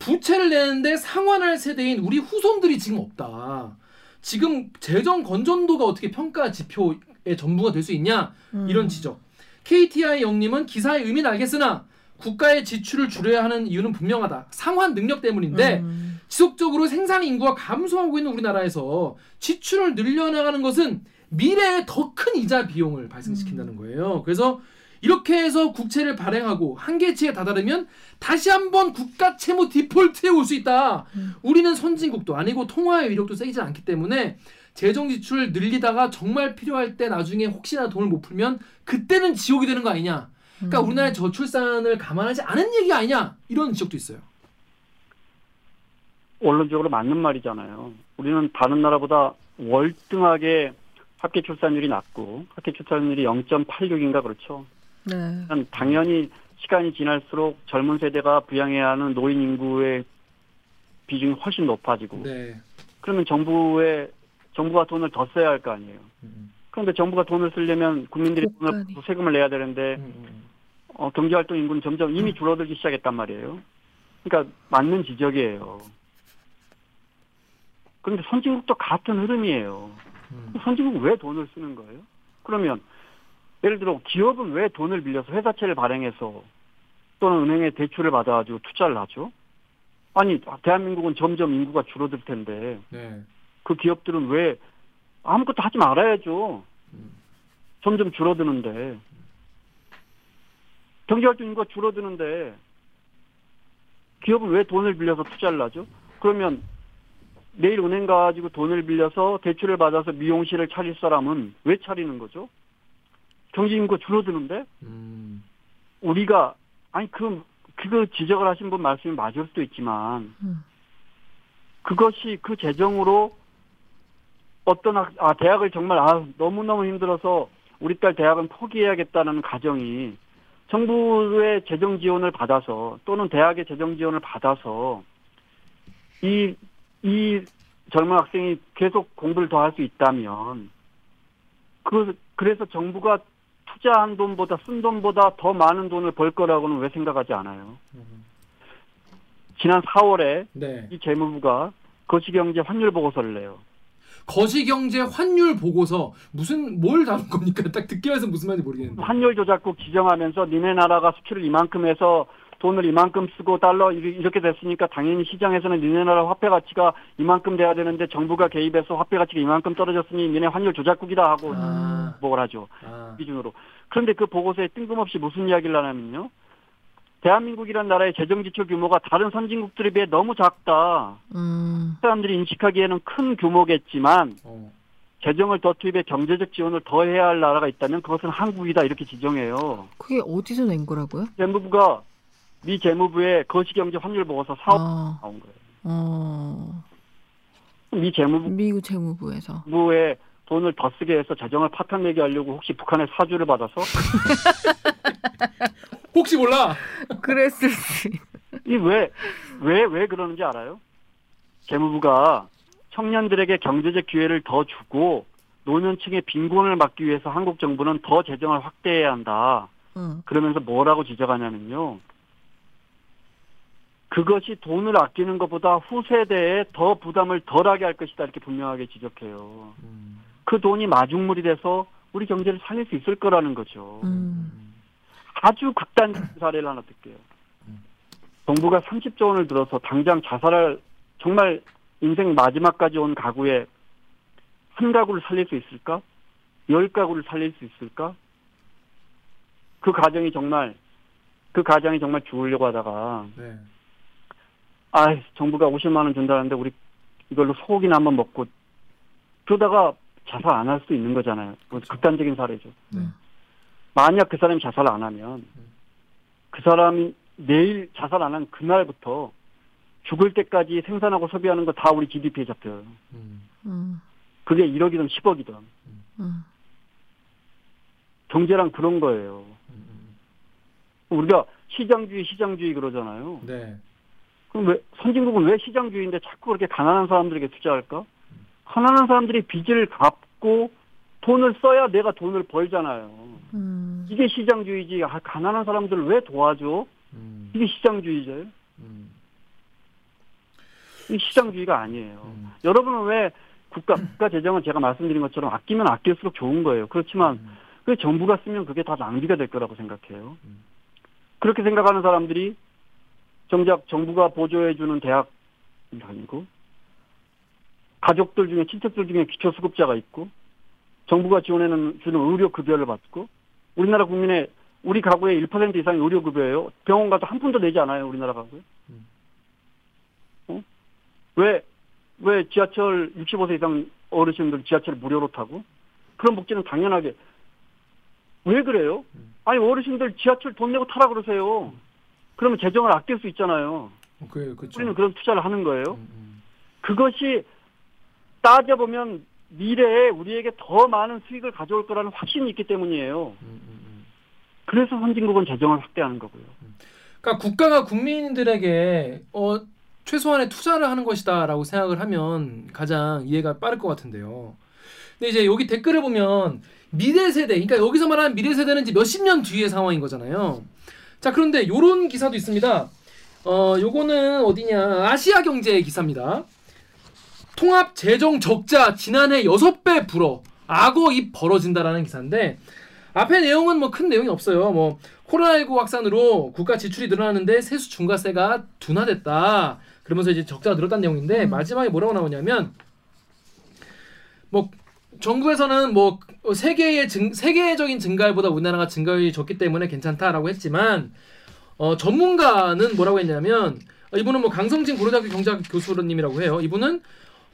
부채를 내는데 상환할 세대인 우리 후손들이 지금 없다. 지금 재정 건전도가 어떻게 평가 지표의 전부가 될 수 있냐 음. 이런 지적. KTI 영님은 기사의 의미는 알겠으나 국가의 지출을 줄여야 하는 이유는 분명하다. 상환 능력 때문인데 음. 지속적으로 생산 인구가 감소하고 있는 우리나라에서 지출을 늘려나가는 것은 미래에 더 큰 이자 비용을 발생시킨다는 거예요. 그래서 이렇게 해서 국채를 발행하고 한계치에 다다르면 다시 한번 국가 채무 디폴트에 올 수 있다. 음. 우리는 선진국도 아니고 통화의 위력도 세지 않기 때문에 재정 지출을 늘리다가 정말 필요할 때 나중에 혹시나 돈을 못 풀면 그때는 지옥이 되는 거 아니냐. 그러니까 음. 우리나라의 저출산을 감안하지 않은 얘기 아니냐. 이런 지적도 있어요. 원론적으로 맞는 말이잖아요. 우리는 다른 나라보다 월등하게 합계 출산율이 낮고 합계 출산율이 0.86인가 그렇죠. 네. 그러니까 당연히 시간이 지날수록 젊은 세대가 부양해야 하는 노인 인구의 비중이 훨씬 높아지고 네. 그러면 정부의 정부가 돈을 더 써야 할 거 아니에요. 음, 그런데 정부가 돈을 쓰려면 국민들이 돈을. 세금을 내야 되는데 음, 음. 어, 경제활동 인구는 점점 이미 줄어들기 시작했단 말이에요. 그러니까 맞는 지적이에요. 그런데 선진국도 같은 흐름이에요. 음. 선진국 왜 돈을 쓰는 거예요? 그러면 예를 들어 기업은 왜 돈을 빌려서 회사채를 발행해서 또는 은행에 대출을 받아가지고 투자를 하죠? 아니 대한민국은 점점 인구가 줄어들 텐데 네. 그 기업들은 왜 아무것도 하지 말아야죠? 음. 점점 줄어드는데 경제활동 인구가 줄어드는데 기업은 왜 돈을 빌려서 투자를 하죠? 그러면 내일 은행 가가지고 돈을 빌려서 대출을 받아서 미용실을 차릴 사람은 왜 차리는 거죠? 경제 인구가 줄어드는데 음. 우리가 아니 그 그거 지적을 하신 분 말씀이 맞을 수도 있지만 음. 그것이 그 재정으로 어떤 학, 아 대학을 정말 아 너무 너무 힘들어서 우리 딸 대학은 포기해야겠다는 가정이 정부의 재정 지원을 받아서 또는 대학의 재정 지원을 받아서 이 이 젊은 학생이 계속 공부를 더 할 수 있다면 그 그래서 정부가 투자한 돈보다 쓴 돈보다 더 많은 돈을 벌 거라고는 왜 생각하지 않아요? 음. 지난 4월에 네. 이 재무부가 거시경제 환율 보고서를 내요. 거시경제 환율 보고서 무슨 뭘 다룬 겁니까? [laughs] 딱 듣기만 해서 무슨 말인지 모르겠는데. 환율 조작국 지정하면서 니네 나라가 수출을 이만큼 해서 돈을 이만큼 쓰고 달러 이- 이렇게 됐으니까 당연히 시장에서는 니네 나라 화폐 가치가 이만큼 돼야 되는데 정부가 개입해서 화폐 가치가 이만큼 떨어졌으니 니네 환율 조작국이다 하고 아. 보고를 하죠. 아. 기준으로. 그런데 그 보고서에 뜬금없이 무슨 이야기를 하냐면요. 대한민국이라는 나라의 재정 지출 규모가 다른 선진국들에 비해 너무 작다. 음. 사람들이 인식하기에는 큰 규모겠지만 어. 재정을 더 투입해 경제적 지원을 더 해야 할 나라가 있다면 그것은 한국이다 이렇게 지정해요. 그게 어디서 낸 거라고요? 재무부가 미 재무부의 거시경제 환율 보고서 사업 아, 나온 거예요. 어, 미 재무부의 미국 재무부에서. 돈을 더 쓰게 해서 재정을 파탄내게 하려고 혹시 북한의 사주를 받아서 [laughs] 혹시 몰라. 그랬을 수. 있- 이왜왜 왜 그러는지 알아요? 재무부가 청년들에게 경제적 기회를 더 주고 노년층의 빈곤을 막기 위해서 한국 정부는 더 재정을 확대해야 한다. 응. 그러면서 뭐라고 지적하냐면요. 그것이 돈을 아끼는 것보다 후세대에 더 부담을 덜하게 할 것이다 이렇게 분명하게 지적해요. 음. 그 돈이 마중물이 돼서 우리 경제를 살릴 수 있을 거라는 거죠. 음. 아주 극단적인 사례를 하나 들게요. 정부가 30조 원을 들어서 당장 자살할 정말 인생 마지막까지 온 가구에 한 가구를 살릴 수 있을까? 열 가구를 살릴 수 있을까? 그 가정이 정말 그 가정이 정말 죽으려고 하다가 네. 아 정부가 50만 원 준다는데 우리 이걸로 소고기나 한번 먹고 그러다가 자살 안 할 수 있는 거잖아요. 그 극단적인 사례죠. 네. 만약 그 사람이 자살 안 하면 그 사람이 내일 자살 안 한 그날부터 죽을 때까지 생산하고 소비하는 거 다 우리 GDP에 잡혀요. 음. 음. 그게 1억이든 10억이든 음. 경제랑 그런 거예요. 음. 우리가 시장주의 시장주의 그러잖아요. 네. 그럼 왜 선진국은 왜 시장주의인데 자꾸 그렇게 가난한 사람들에게 투자할까? 가난한 사람들이 빚을 갚고 돈을 써야 내가 돈을 벌잖아요. 음. 이게 시장주의지. 아, 가난한 사람들을 왜 도와줘? 음. 이게 시장주의죠. 음. 이 시장주의가 아니에요. 음. 여러분은 왜 국가 국가 재정은 제가 말씀드린 것처럼 아끼면 아낄수록 좋은 거예요. 그렇지만 음. 그 정부가 쓰면 그게 다 낭비가 될 거라고 생각해요. 음. 그렇게 생각하는 사람들이 정작 정부가 보조해주는 대학 다니고 가족들 중에 친척들 중에 기초수급자가 있고 정부가 지원해는 주는 의료 급여를 받고 우리나라 국민의 우리 가구의 1% 이상이 의료 급여예요. 병원 가도 한 푼도 내지 않아요. 우리나라 가구에. 음. 어? 왜, 왜 지하철 65세 이상 어르신들 지하철 무료로 타고 그런 복지는 당연하게 왜 그래요? 음. 아니 어르신들 지하철 돈 내고 타라 그러세요. 그러면 재정을 아낄 수 있잖아요. 어, 그 그렇죠. 우리는 그런 투자를 하는 거예요. 음, 음. 그것이 따져보면 미래에 우리에게 더 많은 수익을 가져올 거라는 확신이 있기 때문이에요. 음, 음, 음. 그래서 선진국은 재정을 확대하는 거고요. 그러니까 국가가 국민들에게 어, 최소한의 투자를 하는 것이다라고 생각을 하면 가장 이해가 빠를 것 같은데요. 근데 이제 여기 댓글을 보면 미래 세대, 그러니까 여기서 말하는 미래 세대는 이제 몇십 년 뒤의 상황인 거잖아요. 자, 그런데 요런 기사도 있습니다. 어, 요거는 어디냐? 아시아 경제 기사입니다. 통합 재정 적자 지난해 6배 불어 악어 입 벌어진다라는 기사인데 앞에 내용은 뭐 큰 내용이 없어요. 뭐 코로나19 확산으로 국가 지출이 늘어나는데 세수 중과세가 둔화됐다. 그러면서 이제 적자가 늘었다는 내용인데 음. 마지막에 뭐라고 나오냐면 뭐 정부에서는 뭐 세계의 증, 세계적인 증가율보다 우리나라가 증가율이 적기 때문에 괜찮다라고 했지만 어, 전문가는 뭐라고 했냐면 어, 이분은 뭐 강성진 고려대학교 경제학 교수님이라고 해요. 이분은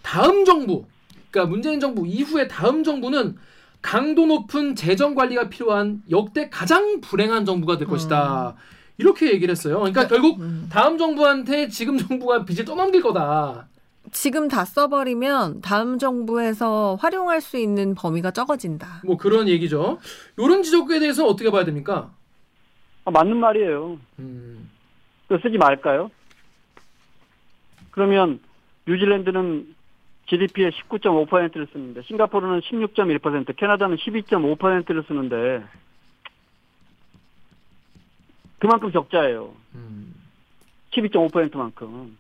다음 정부, 그러니까 문재인 정부 이후에 다음 정부는 강도 높은 재정 관리가 필요한 역대 가장 불행한 정부가 될 것이다. 이렇게 얘기를 했어요. 그러니까 결국 음. 다음 정부한테 지금 정부가 빚을 떠넘길 거다. 지금 다 써버리면 다음 정부에서 활용할 수 있는 범위가 적어진다. 뭐 그런 얘기죠. 이런 지적에 대해서 어떻게 봐야 됩니까? 아, 맞는 말이에요. 음, 쓰지 말까요? 그러면 뉴질랜드는 GDP의 19.5%를 쓰는데 싱가포르는 16.1%, 캐나다는 12.5%를 쓰는데 그만큼 적자예요. 음. 12.5%만큼.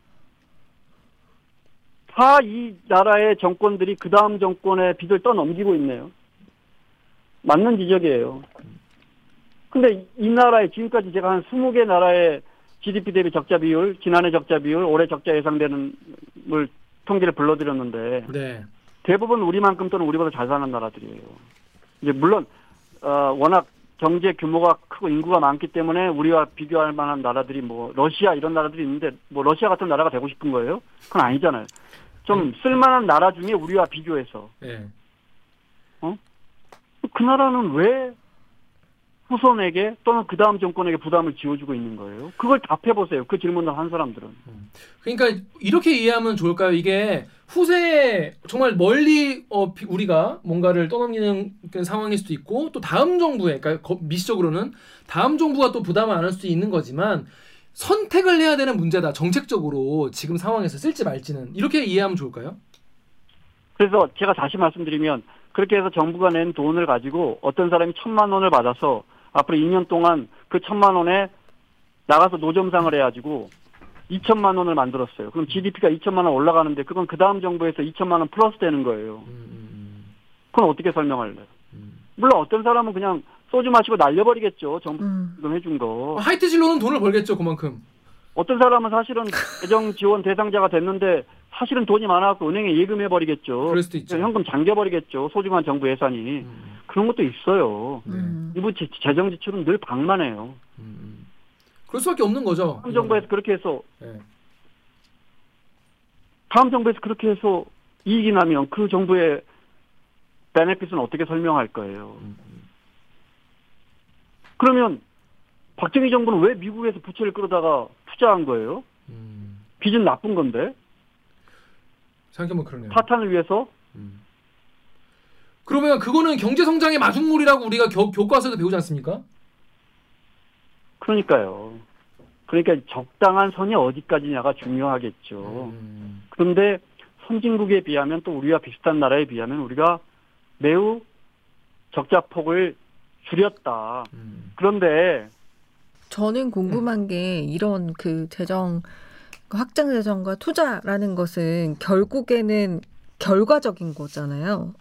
다 이 나라의 정권들이 그 다음 정권의 빚을 떠넘기고 있네요. 맞는 지적이에요. 근데 이 나라에 지금까지 제가 한 20개 나라의 GDP 대비 적자 비율, 지난해 적자 비율, 올해 적자 예상되는 걸 통계를 불러드렸는데 네. 대부분 우리만큼 또는 우리보다 잘 사는 나라들이에요. 이제 물론 어, 워낙 경제 규모가 크고 인구가 많기 때문에 우리와 비교할 만한 나라들이 뭐 러시아 이런 나라들이 있는데 뭐 러시아 같은 나라가 되고 싶은 거예요? 그건 아니잖아요. 좀 쓸만한 나라 중에 우리와 비교해서 네. 그 나라는 왜 후손에게 또는 그 다음 정권에게 부담을 지어주고 있는 거예요? 그걸 답해보세요. 그 질문을 한 사람들은. 그러니까 이렇게 이해하면 좋을까요? 이게 후세에 정말 멀리 어, 비- 우리가 뭔가를 떠넘기는 그런 상황일 수도 있고 또 다음 정부에 그러니까 거- 미시적으로는 다음 정부가 또 부담을 안 할 수도 있는 거지만 선택을 해야 되는 문제다 정책적으로 지금 상황에서 쓸지 말지는 이렇게 이해하면 좋을까요? 그래서 제가 다시 말씀드리면 그렇게 해서 정부가 낸 돈을 가지고 어떤 사람이 천만 원을 받아서 앞으로 2년 동안 그 천만 원에 나가서 노점상을 해가지고 2천만 원을 만들었어요. 그럼 GDP가 2천만 원 올라가는데 그건 그 다음 정부에서 2천만 원 플러스 되는 거예요. 음, 그건 어떻게 설명할래요? 음. 물론 어떤 사람은 그냥 소주 마시고 날려버리겠죠. 정부 음. 지금 해준 거. 하이트 진로는 돈을 벌겠죠 그만큼. 어떤 사람은 사실은 [laughs] 재정 지원 대상자가 됐는데 사실은 돈이 많아서 은행에 예금해 버리겠죠. 그럴 수도 있죠. 현금 잠겨 버리겠죠. 소중한 정부 예산이 음, 그런 것도 있어요. 네. 음. 이부 재- 재정 지출은 늘 방만해요. 음, 음. 그럴 수밖에 없는 거죠. 다음 정부에서 그렇게 해서 네. 다음 정부에서 그렇게 해서 이익이 나면 그 정부의 베네핏은 어떻게 설명할 거예요. 음, 음. 그러면 박정희 정부는 왜 미국에서 부채를 끌어다가 투자한 거예요? 음. 빚은 나쁜 건데 생각해보면 그러네요. 파탄을 위해서 음. 그러면 그거는 경제 성장의 마중물이라고 우리가 교, 교과서에도 배우지 않습니까? 그러니까요. 그러니까 적당한 선이 어디까지냐가 중요하겠죠. 음. 그런데 선진국에 비하면 또 우리와 비슷한 나라에 비하면 우리가 매우 적자 폭을 줄였다. 음. 그런데 저는 궁금한 게 이런 그 재정 그 확장 재정과 투자라는 것은 결국에는 결과적인 거잖아요.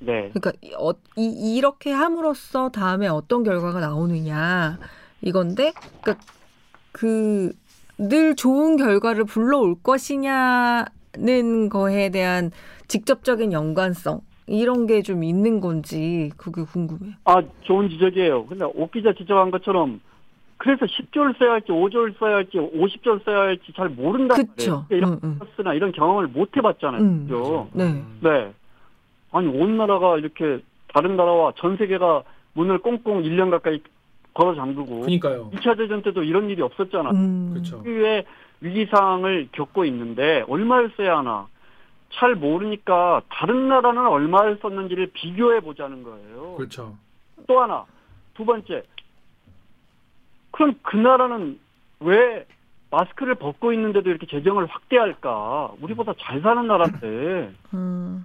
네. 그러니까 이- 어, 이, 이렇게 함으로써 다음에 어떤 결과가 나오느냐 이건데 그러니까 그늘 좋은 결과를 불러올 것이냐는 거에 대한 직접적인 연관성 이런 게 좀 있는 건지 그게 궁금해요. 아, 좋은 지적이에요. 근데 옥 기자 지적한 것처럼 그래서 10조를 써야 할지 5조를 써야 할지 50조를 써야 할지 잘 모른단 그쵸. 말이에요. 이런 응, 응. 코스나 이런 경험을 못 해봤잖아요. 음. 그죠? 네. 네. 아니, 온 나라가 이렇게 다른 나라와 전 세계가 문을 꽁꽁 1년 가까이 걸어 잠그고 그니까요. 2차 대전 때도 이런 일이 없었잖아. 음. 그렇죠. 위에 위기 상황을 겪고 있는데 얼마를 써야 하나 잘 모르니까 다른 나라는 얼마를 썼는지를 비교해 보자는 거예요. 그렇죠. 또 하나 두 번째 그럼 그 나라는 왜 마스크를 벗고 있는데도 이렇게 재정을 확대할까? 우리보다 잘 사는 나라인데 [laughs] 음.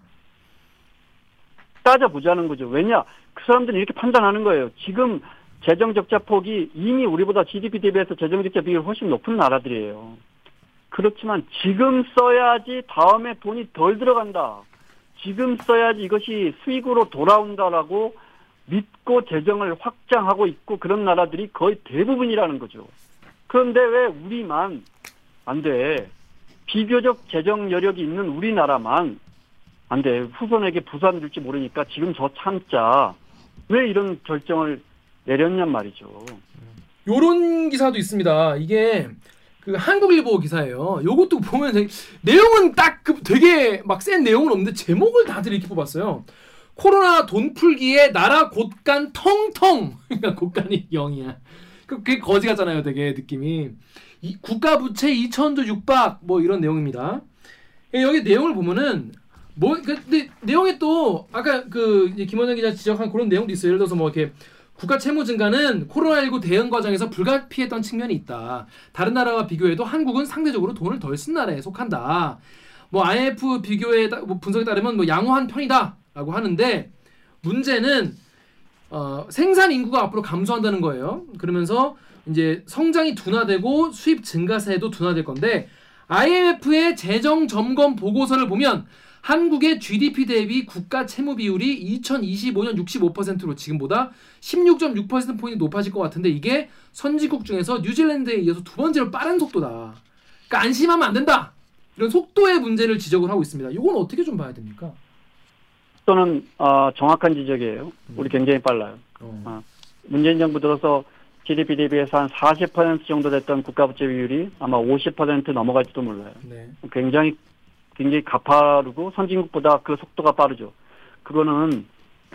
따져보자는 거죠. 왜냐? 그 사람들은 이렇게 판단하는 거예요. 지금 재정 적자 폭이 이미 우리보다 GDP 대비해서 재정 적자 비율이 훨씬 높은 나라들이에요. 그렇지만 지금 써야지 다음에 돈이 덜 들어간다. 지금 써야지 이것이 수익으로 돌아온다라고 믿고 재정을 확장하고 있고 그런 나라들이 거의 대부분이라는 거죠. 그런데 왜 우리만 안 돼? 비교적 재정 여력이 있는 우리나라만 안 돼. 후손에게 부산 줄지 모르니까 지금 저 참자. 왜 이런 결정을 내렸냔 말이죠. 요런 기사도 있습니다. 이게 그 한국일보 기사예요. 요것도 보면 되게- 내용은 딱 그 되게 막 센 내용은 없는데 제목을 다들 이렇게 뽑았어요. 코로나 돈 풀기에 나라 곳간 텅텅. [laughs] 그러니까 곳간이 0이야. 그- 그게 거지 같잖아요, 되게 느낌이. 이 국가 부채 2천조 육박 뭐 이런 내용입니다. 예, 여기 내용을 보면은 뭐 그- 근데 내용에 또 아까 그 김원영 기자 지적한 그런 내용도 있어요. 예를 들어서 뭐 이렇게 국가 채무 증가는 코로나19 대응 과정에서 불가피했던 측면이 있다. 다른 나라와 비교해도 한국은 상대적으로 돈을 덜 쓴 나라에 속한다. 뭐 IMF 비교에 따- 뭐 분석에 따르면 뭐 양호한 편이다 라고 하는데 문제는 어, 생산 인구가 앞으로 감소한다는 거예요. 그러면서 이제 성장이 둔화되고 수입 증가세도 둔화될 건데 IMF의 재정 점검 보고서를 보면 한국의 GDP 대비 국가 채무 비율이 2025년 65%로 지금보다 16.6% 포인트 높아질 것 같은데 이게 선진국 중에서 뉴질랜드에 이어서 두 번째로 빠른 속도다. 그러니까 안심하면 안 된다. 이런 속도의 문제를 지적을 하고 있습니다. 이건 어떻게 좀 봐야 됩니까? 또는 어, 정확한 지적이에요. 우리 굉장히 빨라요. 어. 문재인 정부 들어서 GDP 대비해서 한 40% 정도 됐던 국가부채 비율이 아마 50% 넘어갈지도 몰라요. 네. 굉장히 굉장히 가파르고 선진국보다 그 속도가 빠르죠. 그거는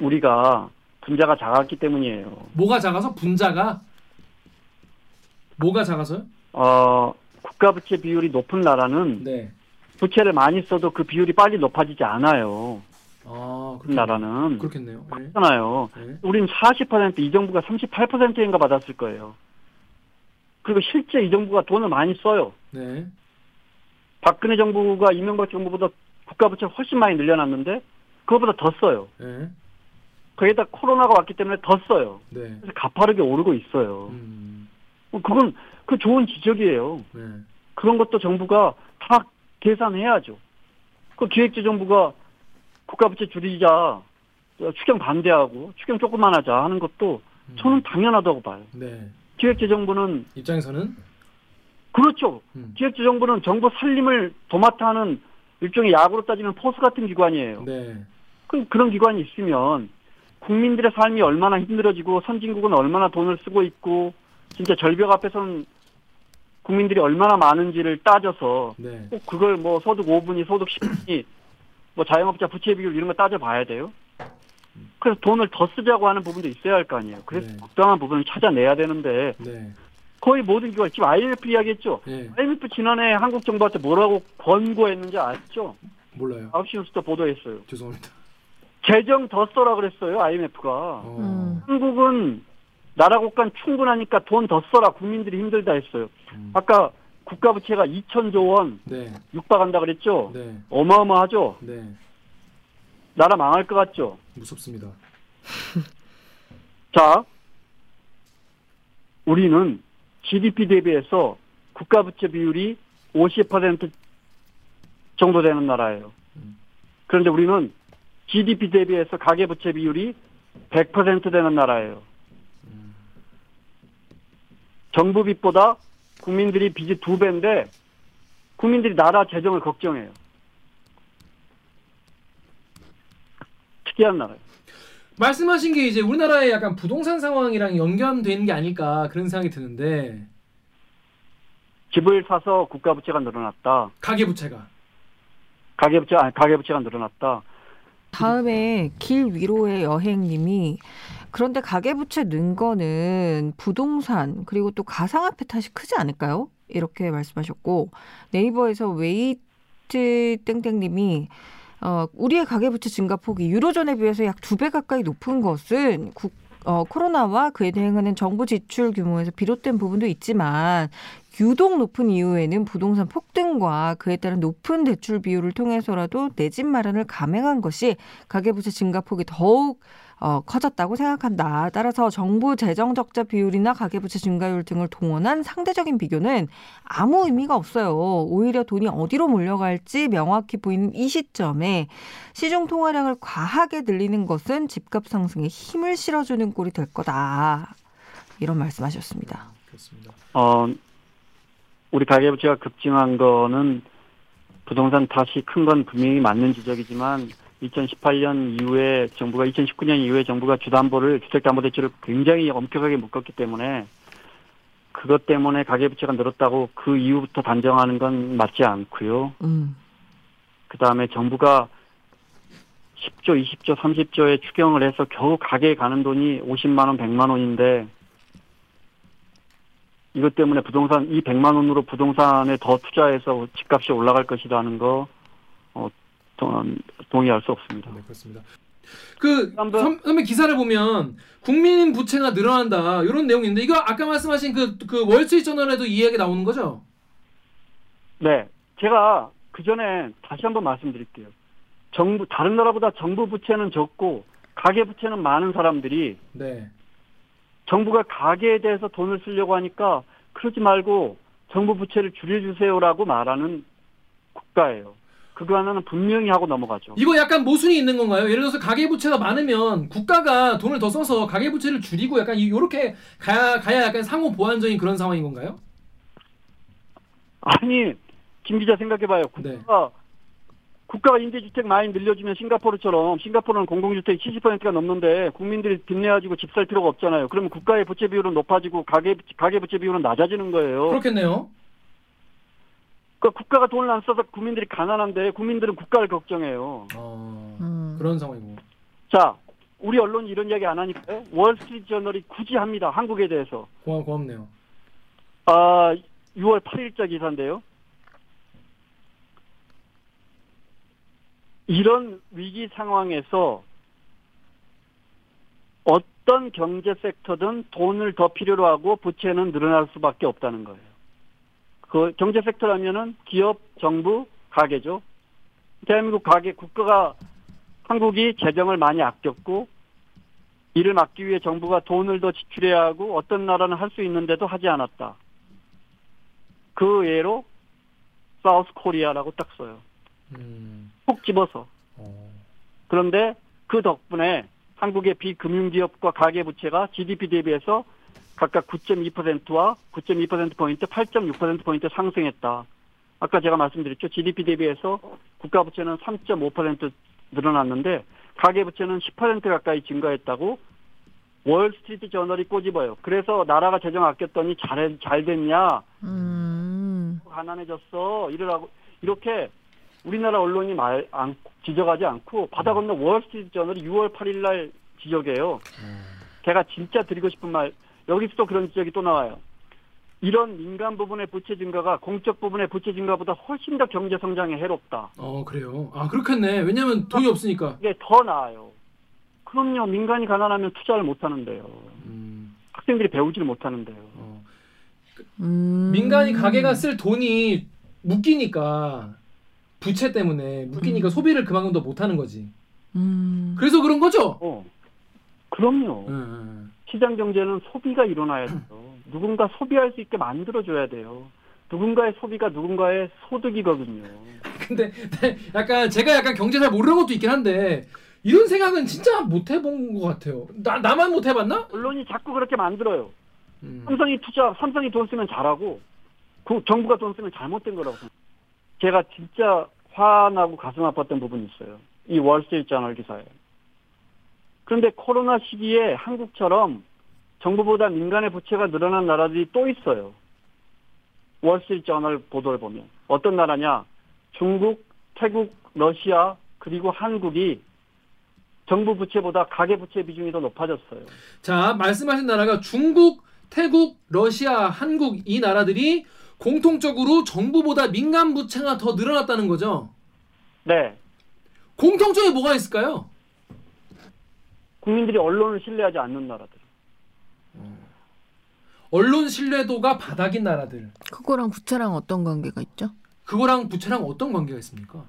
우리가 분자가 작았기 때문이에요. 뭐가 작아서 분자가 뭐가 작아서요? 어, 국가부채 비율이 높은 나라는 네. 부채를 많이 써도 그 비율이 빨리 높아지지 않아요. 아, 그 그렇겠, 나라는 그렇겠네요. 네. 그렇잖아요. 네. 우린 40%이 정부가 38%인가 받았을 거예요. 그리고 실제 이 정부가 돈을 많이 써요. 네. 박근혜 정부가 이명박 정부보다 국가 부채 훨씬 많이 늘려놨는데 그거보다 더 써요. 네. 거기다 코로나가 왔기 때문에 더 써요. 네. 그래서 가파르게 오르고 있어요. 음. 그건 그 좋은 지적이에요. 네. 그런 것도 정부가 다 계산해야죠. 그 기획재정부가 국가부채 줄이자 추경 반대하고 추경 조금만 하자 하는 것도 음. 저는 당연하다고 봐요. 네. 기획재정부는 입장에서는 그렇죠. 음. 기획재정부는 정부 살림을 도맡아 하는 일종의 야구로 따지면 포수 같은 기관이에요. 네. 그, 그런 기관이 있으면 국민들의 삶이 얼마나 힘들어지고 선진국은 얼마나 돈을 쓰고 있고 진짜 절벽 앞에서는 국민들이 얼마나 많은지를 따져서 네. 꼭 그걸 뭐 소득 5분이 소득 10분이 뭐 자영업자 부채 비율 이런 거 따져봐야 돼요. 그래서 돈을 더 쓰자고 하는 부분도 있어야 할 거 아니에요. 그래서 네. 적당한 부분을 찾아내야 되는데 네. 거의 모든 기관 지금 IMF 이야기했죠. 네. IMF 지난해 한국 정부한테 뭐라고 권고했는지 아시죠? 몰라요. 9시 뉴스 때 보도했어요. 죄송합니다. 재정 더 써라 그랬어요. IMF가. 어. 음. 한국은 나라 국간 충분하니까 돈 더 써라. 국민들이 힘들다 했어요. 음. 아까 국가 부채가 2천조 원 네. 육박한다 그랬죠. 네. 어마어마하죠. 네. 나라 망할 것 같죠. 무섭습니다. [laughs] 자, 우리는 GDP 대비해서 국가 부채 비율이 50% 정도 되는 나라예요. 그런데 우리는 GDP 대비해서 가계 부채 비율이 100% 되는 나라예요. 정부 빚보다 국민들이 빚이 두 배인데 국민들이 나라 재정을 걱정해요. 특이한 나라예요. 말씀하신 게 이제 우리나라의 약간 부동산 상황이랑 연관되는 게 아닐까 그런 생각이 드는데 집을 사서 국가 부채가 늘어났다. 가계 부채가 가계 부채 아니 가계 부채가 늘어났다. 다음에 길 위로의 여행님이 그런데 가계부채 는 거는 부동산 그리고 또 가상화폐 탓이 크지 않을까요? 이렇게 말씀하셨고 네이버에서 웨이트 땡땡님이 어, 우리의 가계부채 증가폭이 유로존에 비해서 약 두 배 가까이 높은 것은 국, 어, 코로나와 그에 대응하는 정부 지출 규모에서 비롯된 부분도 있지만 유독 높은 이유에는 부동산 폭등과 그에 따른 높은 대출 비율을 통해서라도 내 집 마련을 감행한 것이 가계부채 증가폭이 더욱 어, 커졌다고 생각한다. 따라서 정부 재정 적자 비율이나 가계부채 증가율 등을 동원한 상대적인 비교는 아무 의미가 없어요. 오히려 돈이 어디로 몰려갈지 명확히 보이는 이 시점에 시중 통화량을 과하게 늘리는 것은 집값 상승에 힘을 실어주는 꼴이 될 거다. 이런 말씀하셨습니다. 그렇습니다. 어, 우리 가계부채가 급증한 거는 부동산 탓이 큰 건 분명히 맞는 지적이지만 2018년 이후에 정부가 2019년 이후에 정부가 주담보를 주택담보대출을 굉장히 엄격하게 묶었기 때문에 그것 때문에 가계부채가 늘었다고 그 이후부터 단정하는 건 맞지 않고요. 음. 그 다음에 정부가 10조, 20조, 30조에 추경을 해서 겨우 가게에 가는 돈이 50만 원, 100만 원인데 이것 때문에 부동산 이 100만 원으로 부동산에 더 투자해서 집값이 올라갈 것이라는 거 어, 동- 동의할 수 없습니다. 네, 그렇습니다. 그 선- 선배 기사를 보면 국민 부채가 늘어난다 이런 내용인데 이거 아까 말씀하신 그, 그 월스트리트 저널에도 이 이야기 나오는 거죠? 네, 제가 그 전에 다시 한번 말씀드릴게요. 정부 다른 나라보다 정부 부채는 적고 가계 부채는 많은 사람들이 네. 정부가 가계에 대해서 돈을 쓰려고 하니까 그러지 말고 정부 부채를 줄여주세요라고 말하는 국가예요. 그거 하나는 분명히 하고 넘어가죠. 이거 약간 모순이 있는 건가요? 예를 들어서 가계 부채가 많으면 국가가 돈을 더 써서 가계 부채를 줄이고 약간 이렇게 가야 가야 약간 상호 보완적인 그런 상황인 건가요? 아니 김 기자 생각해봐요. 네. 국가가 국가가 임대주택 많이 늘려주면 싱가포르처럼 싱가포르는 공공주택 70%가 넘는데 국민들이 빚내가지고 집 살 필요가 없잖아요. 그러면 국가의 부채 비율은 높아지고 가계 가계 부채 비율은 낮아지는 거예요. 그렇겠네요. 그러니까 국가가 돈을 안 써서 국민들이 가난한데 국민들은 국가를 걱정해요. 어, 음. 그런 상황이고. 자, 우리 언론이 이런 이야기 안 하니까요. 월스트리트 저널이 굳이 합니다. 한국에 대해서. 고맙, 고맙네요. 아, 6월 8일자 기사인데요. 이런 위기 상황에서 어떤 경제 섹터든 돈을 더 필요로 하고 부채는 늘어날 수밖에 없다는 거예요. 그 경제 sector라면은 기업, 정부, 가계죠. 대한민국 가계 국가가 한국이 재정을 많이 아꼈고 이를 막기 위해 정부가 돈을 더 지출해야 하고 어떤 나라는 할 수 있는데도 하지 않았다. 그 예로 South Korea라고 딱 써요. 음, 콕 집어서. 어, 그런데 그 덕분에 한국의 비금융기업과 가계부채가 GDP 대비해서 각각 9.2%와 9.2%포인트, 8.6%포인트 상승했다. 아까 제가 말씀드렸죠. GDP 대비해서 국가부채는 3.5% 늘어났는데 가계부채는 10% 가까이 증가했다고 월스트리트 저널이 꼬집어요. 그래서 나라가 재정 아꼈더니 잘, 잘 됐냐? 음. 가난해졌어. 이러라고 이렇게 우리나라 언론이 말 안, 지적하지 않고 바다 건너 월스트리트 저널이 6월 8일 날 지적해요. 제가 진짜 드리고 싶은 말 여기서 또 그런 지적이 또 나와요. 이런 민간 부분의 부채 증가가 공적 부분의 부채 증가보다 훨씬 더 경제 성장에 해롭다. 어 그래요. 아 그렇겠네. 왜냐면 돈이 없으니까. 이게 더 나아요. 그럼요. 민간이 가난하면 투자를 못 하는데요. 음, 학생들이 배우지를 못하는데요. 어. 음. 민간이 가게가 쓸 돈이 묶이니까 부채 때문에 묶이니까 음. 소비를 그만큼 더 못하는 거지. 음. 그래서 그런 거죠. 어. 그럼요. 음, 음. 시장 경제는 소비가 일어나야 돼요. 누군가 소비할 수 있게 만들어줘야 돼요. 누군가의 소비가 누군가의 소득이거든요. [laughs] 근데 약간 제가 약간 경제 잘 모르는 것도 있긴 한데 이런 생각은 진짜 못 해본 것 같아요. 나 나만 못 해봤나? 언론이 자꾸 그렇게 만들어요. 음. 삼성이 투자, 삼성이 돈 쓰면 잘하고, 그 정부가 돈 쓰면 잘못된 거라고 생각해요. 제가 진짜 화나고 가슴 아팠던 부분이 있어요. 이 월스트리트저널 기사에. 그런데 코로나 시기에 한국처럼 정부보다 민간의 부채가 늘어난 나라들이 또 있어요. 월스트리트저널 보도를 보면 어떤 나라냐? 중국, 태국, 러시아 그리고 한국이 정부 부채보다 가계 부채 비중이 더 높아졌어요. 자, 말씀하신 나라가 중국, 태국, 러시아, 한국 이 나라들이 공통적으로 정부보다 민간 부채가 더 늘어났다는 거죠. 네. 공통점이 뭐가 있을까요? 국민들이 언론을 신뢰하지 않는 나라들. 언론 신뢰도가 바닥인 나라들. 그거랑 부채랑 어떤 관계가 있죠? 그거랑 부채랑 어떤 관계가 있습니까?